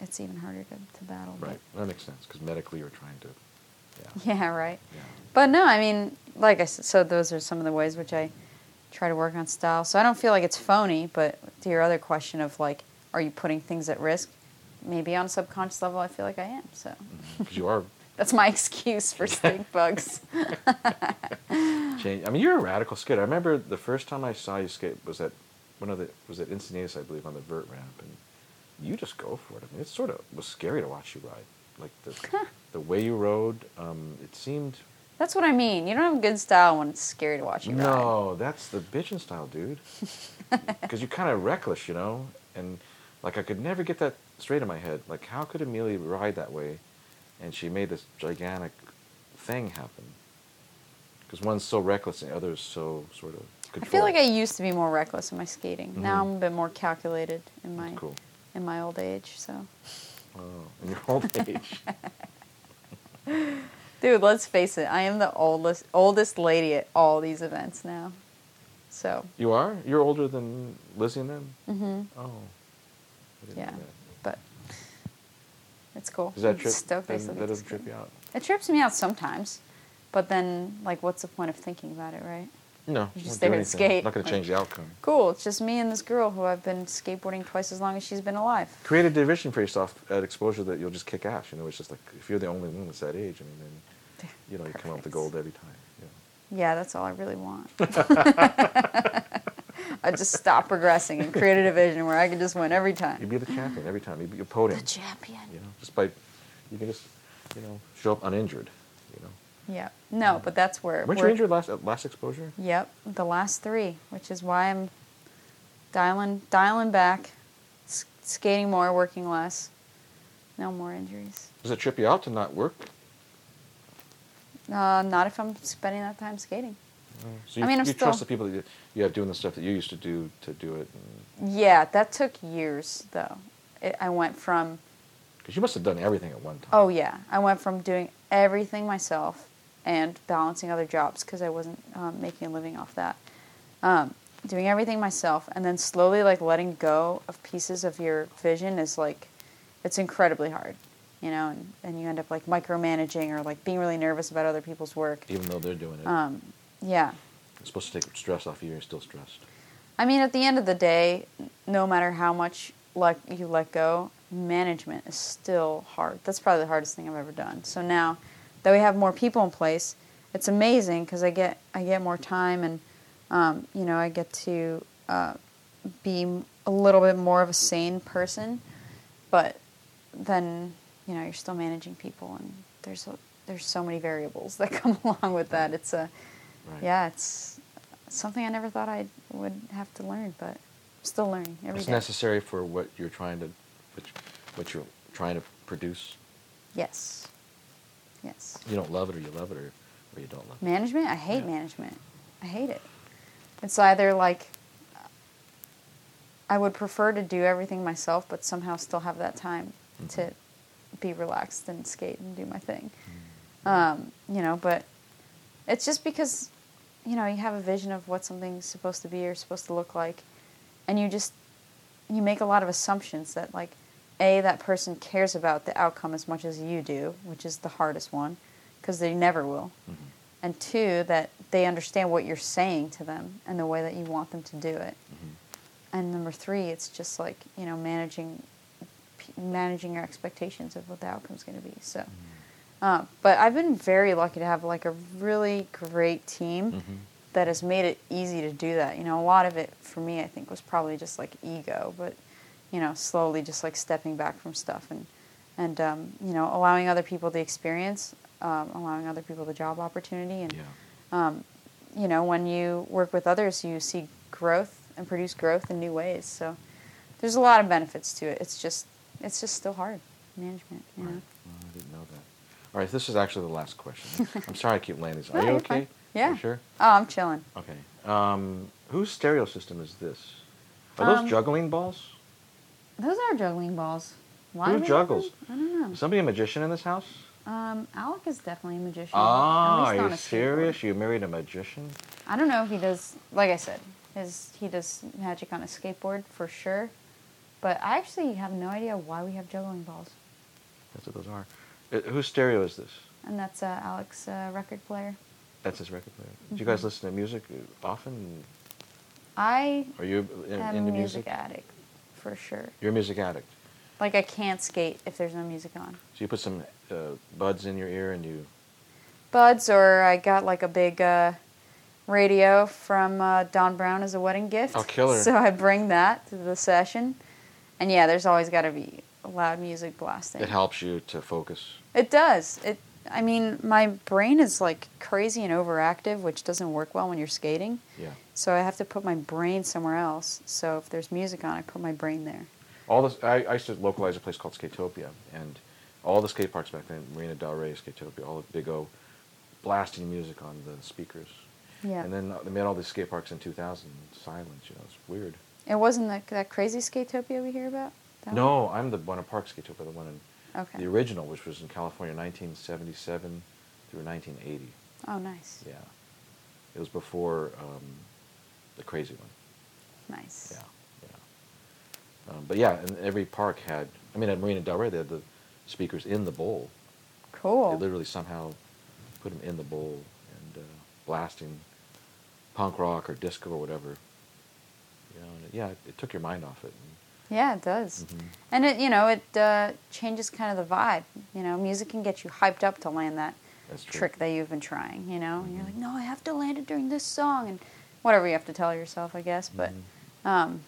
it's even harder to, to battle. right. That makes sense because medically you're trying to. Yeah. Yeah, right. Yeah. But no, I mean, like I said, so those are some of the ways which I try to work on style. So I don't feel like it's phony, but to your other question of like, are you putting things at risk? Maybe on a subconscious level, I feel like I am. So mm-hmm. you are that's my excuse for stink bugs. change. I mean, you're a radical skater. I remember the first time I saw you skate was at one of the was at Encinitas, I believe, on the vert ramp, and you just go for it. I mean, it sort of was scary to watch you ride. Like the the way you rode, um, it seemed. That's what I mean. You don't have good style when it's scary to watch you ride. No, that's the bitchin' style, dude. Because you're kind of reckless, you know, and like I could never get that straight in my head. Like, how could Amelia ride that way, and she made this gigantic thing happen? Because one's so reckless and the other's so sort of. I feel like I used to be more reckless in my skating. Now Mhm. I'm a bit more calculated in my cool. in my old age. So, Oh, in your old age. dude, let's face it. I am the oldest oldest lady at all these events now. So, You are? You're older than Lizzie and them? hmm Oh. I didn't know yeah, but it's cool. Does that trip? stoked I That, still that get to doesn't trip you out? It trips me out sometimes, but then like, what's the point of thinking about it, right? No, You won't just there and anything. skate. Not going to Like, change the outcome. Cool. It's just me and this girl who I've been skateboarding twice as long as she's been alive. Create a division for yourself at exposure that you'll just kick ass. You know, it's just like if you're the only one that's that age, I mean, then you know you come up with the gold every time. Yeah. Yeah, that's all I really want. I just stop progressing and create a division where I can just win every time. You'd be the champion every time. You'd be a The podium. champion. You know, just by you can just you know show up uninjured. You know. Yeah. No, but that's where. Weren't you we're- injured last at last exposure? Yep, the last three, which is why I'm dialing dialing back, s- skating more, working less. No more injuries. Does it trip you out to not work? Uh, not if I'm spending that time skating. So you, I mean, I'm you still- trust the people that you, you have doing the stuff that you used to do to do it. Yeah, that took years though. It, I went from Because you must have done everything at one time. oh yeah, I went from doing everything myself and balancing other jobs because I wasn't um, making a living off that. Um, doing everything myself and then slowly like letting go of pieces of your vision is like it's incredibly hard you know and, and you end up like micromanaging or like being really nervous about other people's work Even though they're doing it. um, yeah it's supposed to take stress off you, you're still stressed. i mean at the end of the day no matter how much let you let go management is still hard that's probably the hardest thing i've ever done so now that we have more people in place it's amazing because i get i get more time and um, you know i get to uh, be a little bit more of a sane person but then you know you're still managing people and there's a, there's so many variables that come along with that it's a Right. yeah it's something i never thought i would have to learn but I'm still learning every it's day. necessary for what you're trying to, what, you- what you're trying to produce. yes yes You don't love it, or you love it, or, or you don't love it. management i hate Yeah. management i hate it it's either like i would prefer to do everything myself but somehow still have that time to Mhm. be relaxed and skate and do my thing Mm-hmm. um, you know but it's just because you know you have a vision of what something's supposed to be or supposed to look like and you just you make a lot of assumptions that like a that person cares about the outcome as much as you do which is the hardest one because they never will Mhm. and two that they understand what you're saying to them and the way that you want them to do it Mhm. and number three it's just like you know managing managing your expectations of what the outcome's going to be so uh, but i've been very lucky to have like a really great team Mhm. that has made it easy to do that you know a lot of it for me i think was probably just like ego but you know slowly just like stepping back from stuff and and um, you know allowing other people the experience um, allowing other people the job opportunity and Yeah. um, you know, when you work with others, you see growth and produce growth in new ways. So there's a lot of benefits to it. It's just, it's just still hard management. You know? Right. Well, I didn't know that. All right, this is actually the last question. I'm sorry I keep laying these. Are No, you okay? fine. Yeah. You sure? Oh, I'm chilling. Okay. Um, whose stereo system is this? Are those Um, juggling balls? Those are juggling balls. Why Who do we have juggles? them? I don't know. Is somebody a magician in this house? Um, Alec is definitely a magician. Ah, at are least on you a serious? skateboard. You married a magician? I don't know if he does. Like I said, his he does magic on a skateboard for sure. But I actually have no idea why we have juggling balls. That's what those are. Uh, whose stereo is this? And that's uh, Alec's uh, record player. That's his record player. Do you guys Mhm. listen to music uh, often? I Are you in, am a into music music? addict, for sure. You're a music addict. Like I can't skate if there's no music on. So you put some uh, buds in your ear and you. Buds, or I got like a big uh, radio from uh, Don Brown as a wedding gift. Oh, killer. So I bring that to the session, and yeah, there's always got to be loud music blasting. It helps you to focus. It does. It. I mean, my brain is like crazy and overactive, which doesn't work well when you're skating. Yeah. So I have to put my brain somewhere else. So if there's music on, I put my brain there. All this. I, I used to localize a place called Skatopia, and all the skate parks back then, Marina Del Rey, Skatopia, all the big O, blasting music on the speakers. Yeah. And then they made all these skate parks in 2000 silence. You know, it's weird. It wasn't that, that crazy Skatopia we hear about? That No, I'm the Buena Park Skatopia, the one in? Okay. the original, which was in California, 1977 through 1980. Oh, nice. Yeah. It was before um, the crazy one. Nice. Yeah, yeah. Um, but yeah, and every park had. I mean, at Marina Del Rey, they had the speakers in the bowl. Cool. They literally somehow put them in the bowl and uh, blasting punk rock or disco or whatever. You know, and it, yeah, it, it took your mind off it. Yeah, it does. Mhm. And it, you know, it uh, changes kind of the vibe. You know, music can get you hyped up to land that trick that you've been trying. You know, and you're like, no, I have to land it during this song, and whatever you have to tell yourself, I guess. But um,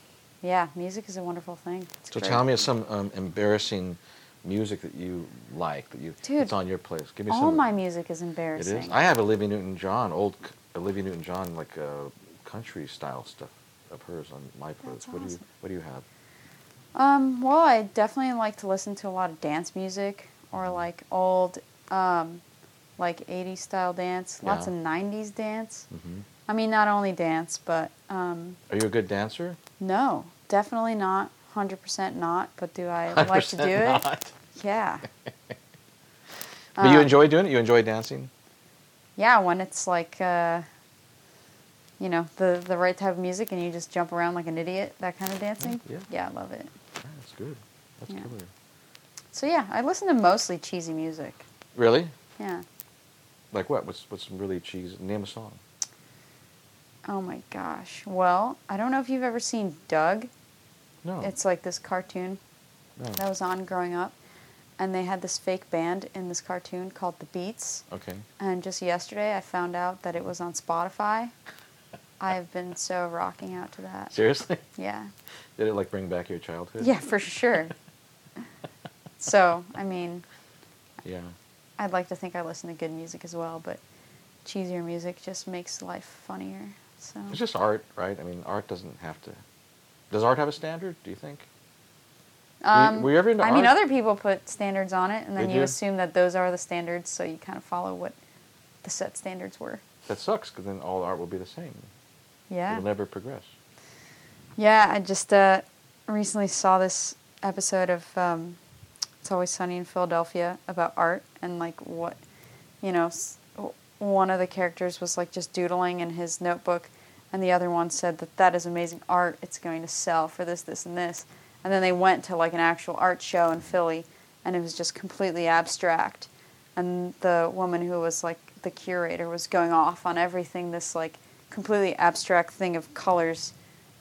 yeah, music is a wonderful thing. It's Mm-hmm. So great. tell me some um, embarrassing music that you like that you Dude, it's on your place. Give me All some. my music is embarrassing. is. I have Olivia Newton-John, old Olivia Newton-John, like uh, country style stuff of hers on my playlist. What do you. What do you have? Um, well, I definitely like to listen to a lot of dance music or like old, um, like 80s style dance, lots Yeah. of 90s dance. hmm I mean, not only dance, but um, Are you a good dancer? no, definitely not. 100% not, but do I like to do 100% it? Yeah. But you Um, enjoy doing it. You enjoy dancing. Yeah, when it's like, uh, you know, the, the right type of music and you just jump around like an idiot, that kind of dancing. Yeah. Yeah, I love it. Yeah, that's good. That's Yeah. killer. So yeah, I listen to mostly cheesy music. Really? Yeah. Like what? What's What's some really cheesy? Name a song. Oh my gosh. Well, I don't know if you've ever seen Doug. No. It's like this cartoon no. that was on growing up. And they had this fake band in this cartoon called The Beets. Okay. And just yesterday I found out that it was on Spotify. I've been so rocking out to that. Seriously? Yeah. Did it like bring back your childhood? Yeah, for sure. so, I mean, Yeah. I'd like to think I listen to good music as well, but cheesier music just makes life funnier. So It's just art, right? I mean, art doesn't have to. Does art have a standard? Do you think? Um, were you ever into I mean, other people put standards on it, and then Did you, you? assume that those are the standards, so you kind of follow what the set standards were. That sucks because then all art will be the same. Yeah. It'll never progress. Yeah, I just uh, recently saw this episode of um, It's Always Sunny in Philadelphia about art and like what, you know, s- one of the characters was like just doodling in his notebook, and the other one said that that is amazing art. It's going to sell for this, this, and this. And then they went to like an actual art show in Philly, and it was just completely abstract. And the woman who was like the curator was going off on everything this like completely abstract thing of colors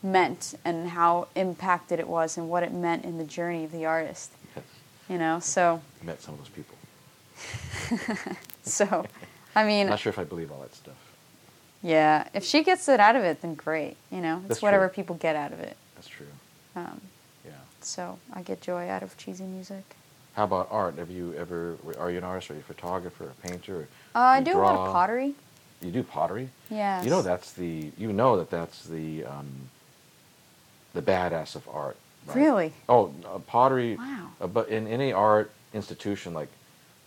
meant and how impacted it was and what it meant in the journey of the artist. Yes. You know, so I met some of those people. so I mean, Not sure if I believe all that stuff. yeah, if she gets it out of it, then great. You know, it's That's whatever true. people get out of it. That's true. Um, Yeah. so I get joy out of cheesy music. How about art? Have you ever? Are you an artist? Are you a photographer? A painter? Uh, I do a lot of pottery. You do pottery. Yeah. You know that's the. You know that that's the. Um, the badass of art. right? Really? Oh, uh, pottery. Wow. Uh, but in any art institution, like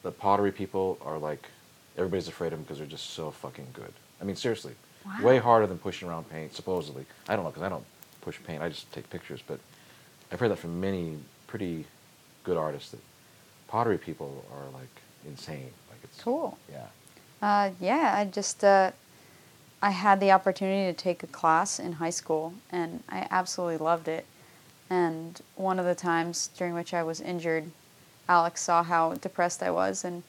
the pottery people are like everybody's afraid of them because they're just so fucking good. I mean, seriously, Wow. way harder than pushing around paint. Supposedly, I don't know because I don't push paint. I just take pictures. But I've heard that from many pretty good artists that pottery people are like insane. Like it's Cool. Yeah. Uh, yeah, I just uh, I had the opportunity to take a class in high school, and I absolutely loved it. And one of the times during which I was injured, Alec saw how depressed I was, and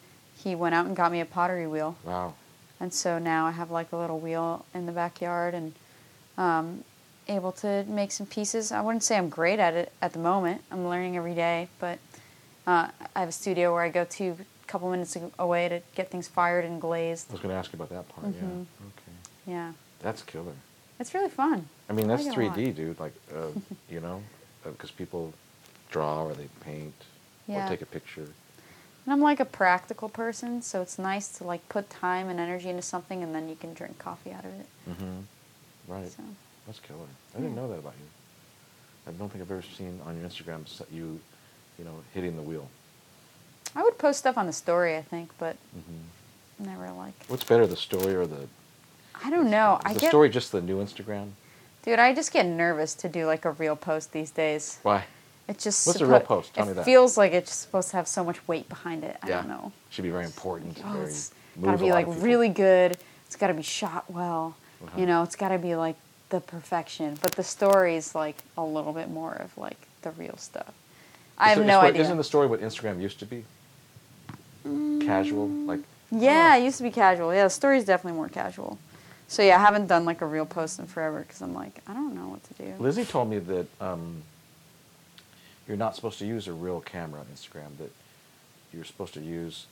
he went out and got me a pottery wheel. Wow. And so now I have like a little wheel in the backyard and um, able to make some pieces. I wouldn't say I'm great at it at the moment. I'm learning every day, but uh, I have a studio where I go to a couple minutes away to get things fired and glazed. I was going to ask you about that part. Mhm. Yeah. Okay. Yeah, That's killer. it's really fun. I mean, I that's like it a lot. 3D, dude. Like, uh, you know, because people draw or they paint Yeah. or take a picture. And I'm like a practical person, so it's nice to like put time and energy into something, and then you can drink coffee out of it. Mm-hmm. Right. So That's killer. I didn't know that about you. I don't think I've ever seen on your Instagram you, you know, hitting the wheel. I would post stuff on the story, I think, but hmm never like. What's better, the story or the? I don't know. Is I the get, story just the new Instagram? dude. I just get nervous to do like a real post these days. Why? It just What's a real post? Tell me that. feels like it's supposed to have so much weight behind it. I yeah. don't know. Should be very important. Oh, very it's gotta be like really good. It's gotta be shot well. Uh-huh. You know, it's gotta be like the perfection. But the story's like a little bit more of like the real stuff. I have Isn't- no idea. Isn't the story what Instagram used to be? Casual, like. Yeah, it used to be casual. Yeah, the story's definitely more casual. So yeah, I haven't done like a real post in forever because I'm like, I don't know what to do. Lizzie told me that um, you're not supposed to use a real camera on Instagram. That you're supposed to use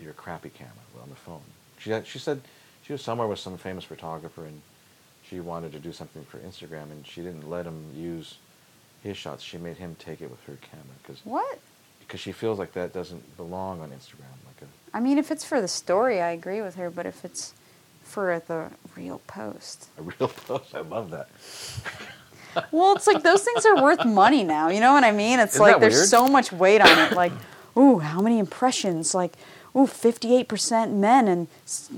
your crappy camera on the phone. She had, she said she was somewhere with some famous photographer and she wanted to do something for Instagram and she didn't let him use his shots. She made him take it with her camera because What? because she feels like that doesn't belong on Instagram. Like a I mean, if it's for the story, I agree with her. But if it's for the real post, a real post. I love that. well, it's like those things are worth money now. You know what I mean? It's Isn't like there's weird? so much weight on it. Like, ooh, how many impressions? Like, ooh, 58% men and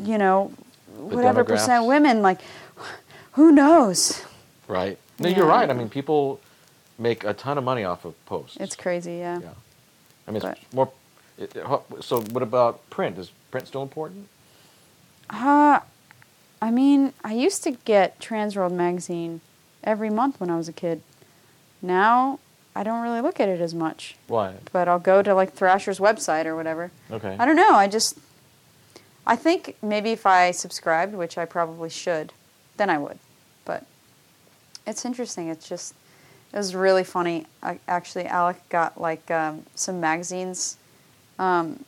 you know, whatever percent women. Like, who knows? Right. No, Yeah. you're right. I mean, people make a ton of money off of posts. It's crazy, yeah. Yeah. I mean, But- it's more. It, so, what about print? Is print still important? Uh, I mean, I used to get Transworld magazine every month when I was a kid. Now, I don't really look at it as much. Why? But I'll go to like Thrasher's website or whatever. Okay. I don't know. I just, I think maybe if I subscribed, which I probably should, then I would. But it's interesting. It's just, it was really funny. I, actually, Alec got like um, some magazines um,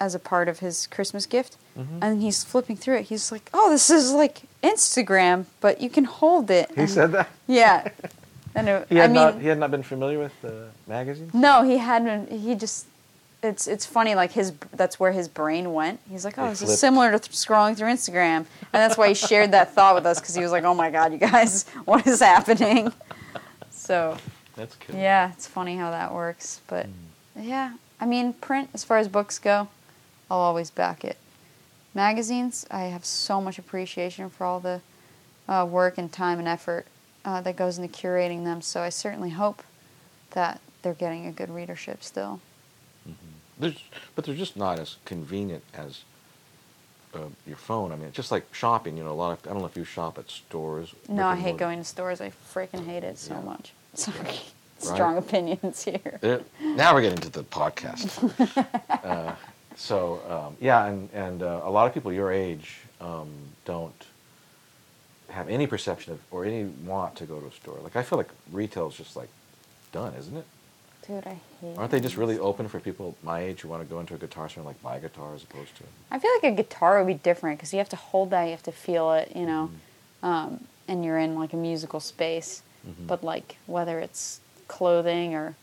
as a part of his Christmas gift. Mhm. And he's flipping through it. He's like, oh, this is like Instagram, but you can hold it. He And- said that. Yeah. And it, He had I mean, not. He had not been familiar with the magazines. no, he hadn't. He just. It's it's funny. Like his that's where his brain went. He's like, oh, this is similar to th- scrolling through Instagram, and that's why he shared that thought with us because he was like, oh my god, you guys, what is happening? So That's cool. yeah, it's funny how that works. But Hmm. yeah, I mean, print as far as books go, I'll always back it. Magazines, I have so much appreciation for all the uh, work and time and effort uh, that goes into curating them. So I certainly hope that they're getting a good readership still. There's, but they're just not as convenient as uh, your phone. I mean, it's just like shopping. You know, a lot of. I don't know if you shop at stores. No, I hate going to stores. I freaking hate it so Yeah. much. Sorry. Right. Strong opinions here. Now we're getting to the podcast. so um, yeah, and and uh, a lot of people your age um, don't have any perception of or any want to go to a store. Like I feel like retail is just like done, isn't it? Dude, I hate Aren't they just really open for people my age who want to go into a guitar store and like buy a guitar as opposed to? I feel like a guitar would be different because you have to hold that, you have to feel it, you know, Mm-hmm. um, and you're in like a musical space. Mhm. But like whether it's clothing or,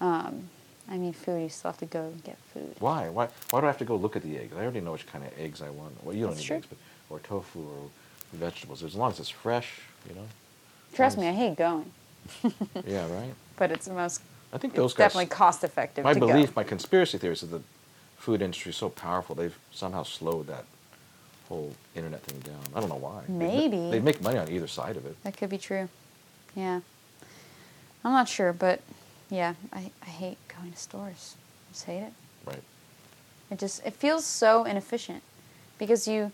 um, I mean, food, you still have to go and get food. Why? Why? Why do I have to go look at the eggs? I already know which kind of eggs I want. Well, you don't That's need true. eggs, but or tofu or vegetables. As long as it's fresh, you know. Trust me, I hate going, Yeah, right. but it's the most I think those guys. definitely cost effective. my belief, go. my conspiracy theory is that the food industry is so powerful. They've somehow slowed that whole internet thing down. I don't know why. They ma- Maybe. they make money on either side of it. That could be true. Yeah. I'm not sure, but yeah, I, I hate going to stores. I just hate it. Right. It just it feels so inefficient because you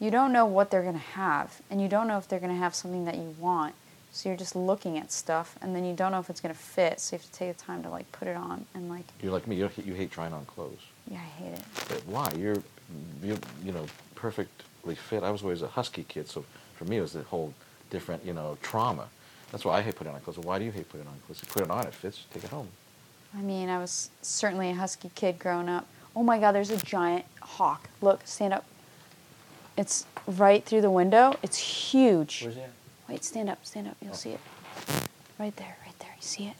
you don't know what they're going to have and you don't know if they're going to have something that you want. So you're just looking at stuff and then you don't know if it's going to fit. So you have to take the time to like put it on and like You're like me. You, you hate trying on clothes. yeah, I hate it. But why? You're, you, you know, perfectly fit. I was always a husky kid, so for me it was a whole different, you know, trauma. That's why I hate putting on clothes. Why do you hate putting on clothes? You put it on, it fits, take it home. I mean, I was certainly a husky kid growing up. Oh my god, there's a giant hawk. Look, stand up. It's right through the window. It's huge. Where's that? Wait, stand up, stand up. You'll Oh. see it. Right there, right there. You see it?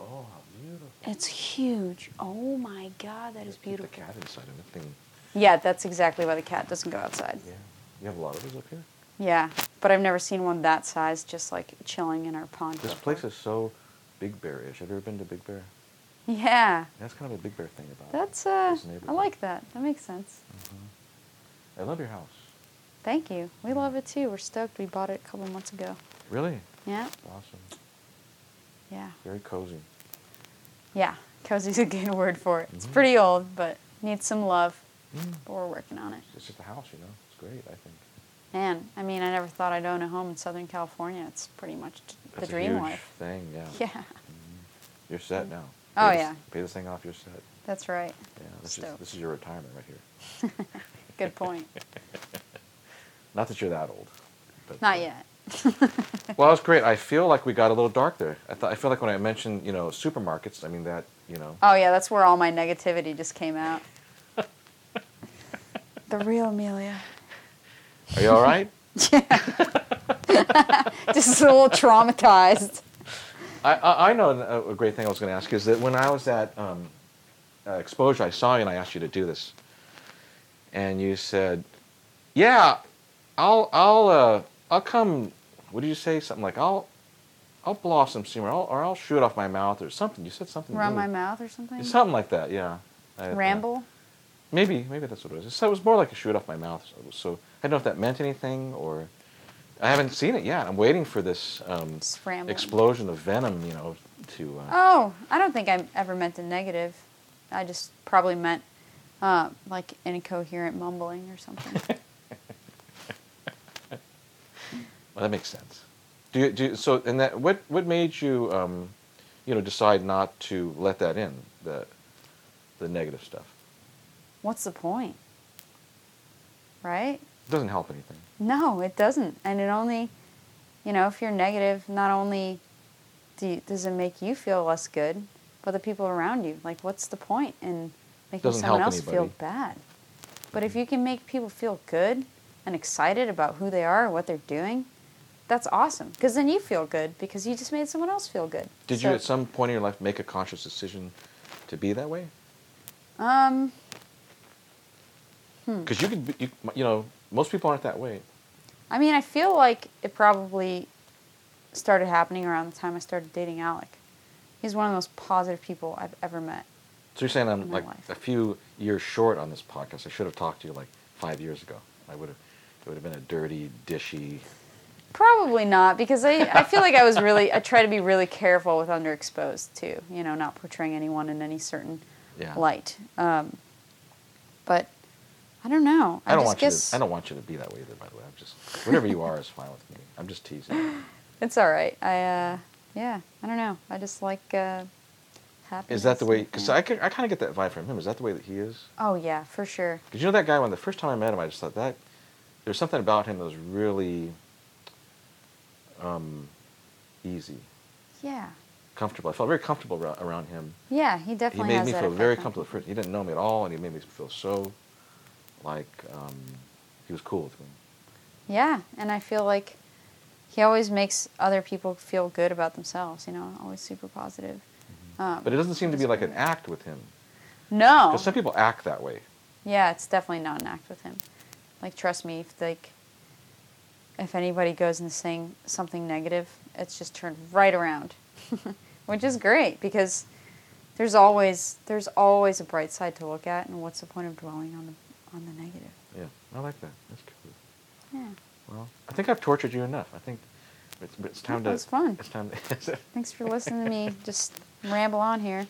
Oh, how beautiful. It's huge. Oh my god, that is Keep the beautiful. cat inside of it. Thing. Yeah, that's exactly why the cat doesn't go outside. Yeah. You have a lot of those up here? Yeah, but I've never seen one that size just like chilling in our pond. This before. place is so Big Bear-ish. Have you ever been to Big Bear? Yeah, That's kind of a Big Bear thing about it. that's uh, this I like that. That makes sense. I love your house. Thank you. We love it too. We're stoked. We bought it a couple months ago. Really? Yeah, Awesome. yeah, Very cozy. yeah. Cozy's a good word for it. It's Mhm. pretty old, but needs some love. Mm. But we're working on it. It's just a house, you know. It's great, I think. Man, I mean, I never thought I'd own a home in Southern California. It's pretty much the That's dream life. thing, yeah. Yeah, You're set now. Oh, this- yeah. Pay this thing off, you're set. that's right. Yeah, this is, this is your retirement right here. Good point. Not that you're that old. But, Not uh, yet. Well, that was great. I feel like we got a little dark there. I thought I feel like when I mentioned you know supermarkets, I mean that you know. Oh yeah, that's where all my negativity just came out. the real Amelia. Are you all right? yeah. Just a little traumatized. I, I, I know a, a great thing I was going to ask is that when I was at um, uh, Exposure, I saw you and I asked you to do this, and you said, "Yeah, I'll I'll uh, I'll come." What did you say? Something like I'll I'll blow off some steam or I'll, or I'll shoot off my mouth or something. You said something. Around my mouth or something? Something like that. Yeah. I- Ramble? Maybe, maybe that's what it was. So it was more like a shoot off my mouth. So, so I don't know if that meant anything or I haven't seen it yet. I'm waiting for this um, explosion of venom, you know, to. Uh, Oh, I don't think I ever meant a negative. I just probably meant uh, like incoherent mumbling or something. Well, that makes sense. Do you, do you, so? And that what what made you, um, you know, decide not to let that in the the negative stuff? What's the point? Right? It doesn't help anything. No, it doesn't. And it only, you know, if you're negative, not only do you, does it make you feel less good, but the people around you. Like, what's the point in making Doesn't someone else feel bad? But if you can make people feel good and excited about who they are, and what they're doing, that's awesome. Because then you feel good because you just made someone else feel good. Did So- you at some point in your life make a conscious decision to be that way? Um. Hmm. Because you could, be, you, you know, most people aren't that way. I mean, I feel like it probably started happening around the time I started dating Alec. He's one of the most positive people I've ever met. So you're saying I'm like life. a few years short on this podcast. I should have talked to you like five years ago. I would have. It would have been a dirty, dishy. Probably not, because I, I feel like I was really, I try to be really careful with underexposed too, you know, not portraying anyone in any certain Yeah. light. Um, but I don't know. I, I don't want guess you. To, I don't want you to be that way either. By the way, I'm just whatever you are is fine with me. I'm just teasing. it's all right. I, uh, yeah, I don't know. I just like uh, happiness. Is that the way? Because. I, could- I kind of get that vibe from him. Is that the way that he is? Oh yeah, for sure. Because you know that guy. When the first time I met him, I just thought that there's something about him that was really um, easy, Yeah. comfortable. I felt very comfortable around, him. Yeah, he definitely. He made me feel very comfortable. First, he didn't know me at all, and he made me feel so like um, he was cool with me. Yeah, and I feel like he always makes other people feel good about themselves. You know, always super positive. Um, Mm-hmm. But it doesn't seem to be like an act with him. No. Because some people act that way. Yeah, it's definitely not an act with him. Like, trust me, if like, if anybody goes and saying something negative, it's just turned right around, which is great because there's always there's always a bright side to look at, and what's the point of dwelling on the on the negative? Yeah, I like that. That's cool. Yeah. Well, I think I've tortured you enough. I think it's, it's time That to. was fun. It's time to. Thanks for listening to me just ramble on here.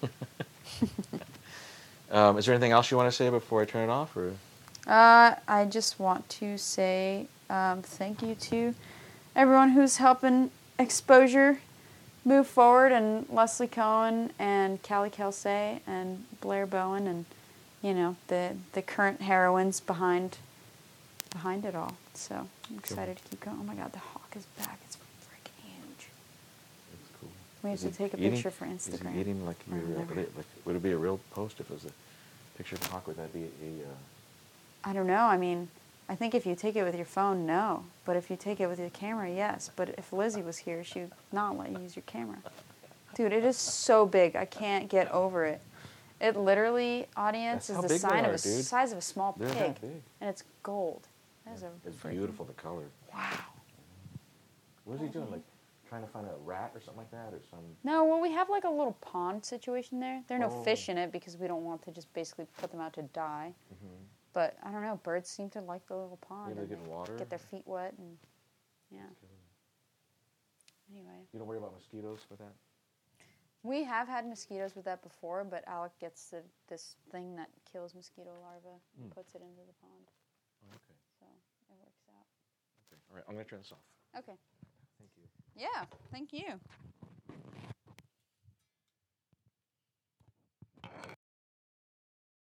um, is there anything else you want to say before I turn it off, or? Uh, I just want to say um, thank you to everyone who's helping exposure move forward, and Leslie Cohen and Callie Kelsey and Blair Bowen, and you know the the current heroines behind behind it all. So I'm excited to keep going. Oh my God, the hawk is back! It's freaking huge. It's cool. We have Is to take a eating- picture for Instagram. Is he eating like your real? whatever. Would it, like, would it be a real post if it was a picture of a hawk? Would that be a? Uh, I don't know. I mean, I think if you take it with your phone, no. But if you take it with your camera, yes. But if Lizzie was here, she'd not let you use your camera. Dude, it is so big. I can't get over it. It literally, audience, That's is the sign of a dude. size of a small They're pig, and it's gold. That is a it's freaking- beautiful. The color. Wow. What is he doing? Like trying to find a rat or something like that, or some? No, well, we have like a little pond situation there. There are no Oh. fish in it because we don't want to just basically put them out to die. Mm-hmm. But I don't know. Birds seem to like the little pond. Maybe they get water? Get their feet wet and yeah. Anyway, You don't worry about mosquitoes with that. We have had mosquitoes with that before, but Alec gets the, this thing that kills mosquito larvae and Mm. puts it into the pond, Oh, okay. so it works out. Okay. All right. I'm gonna turn this off. Okay. Thank you. Yeah. Thank you.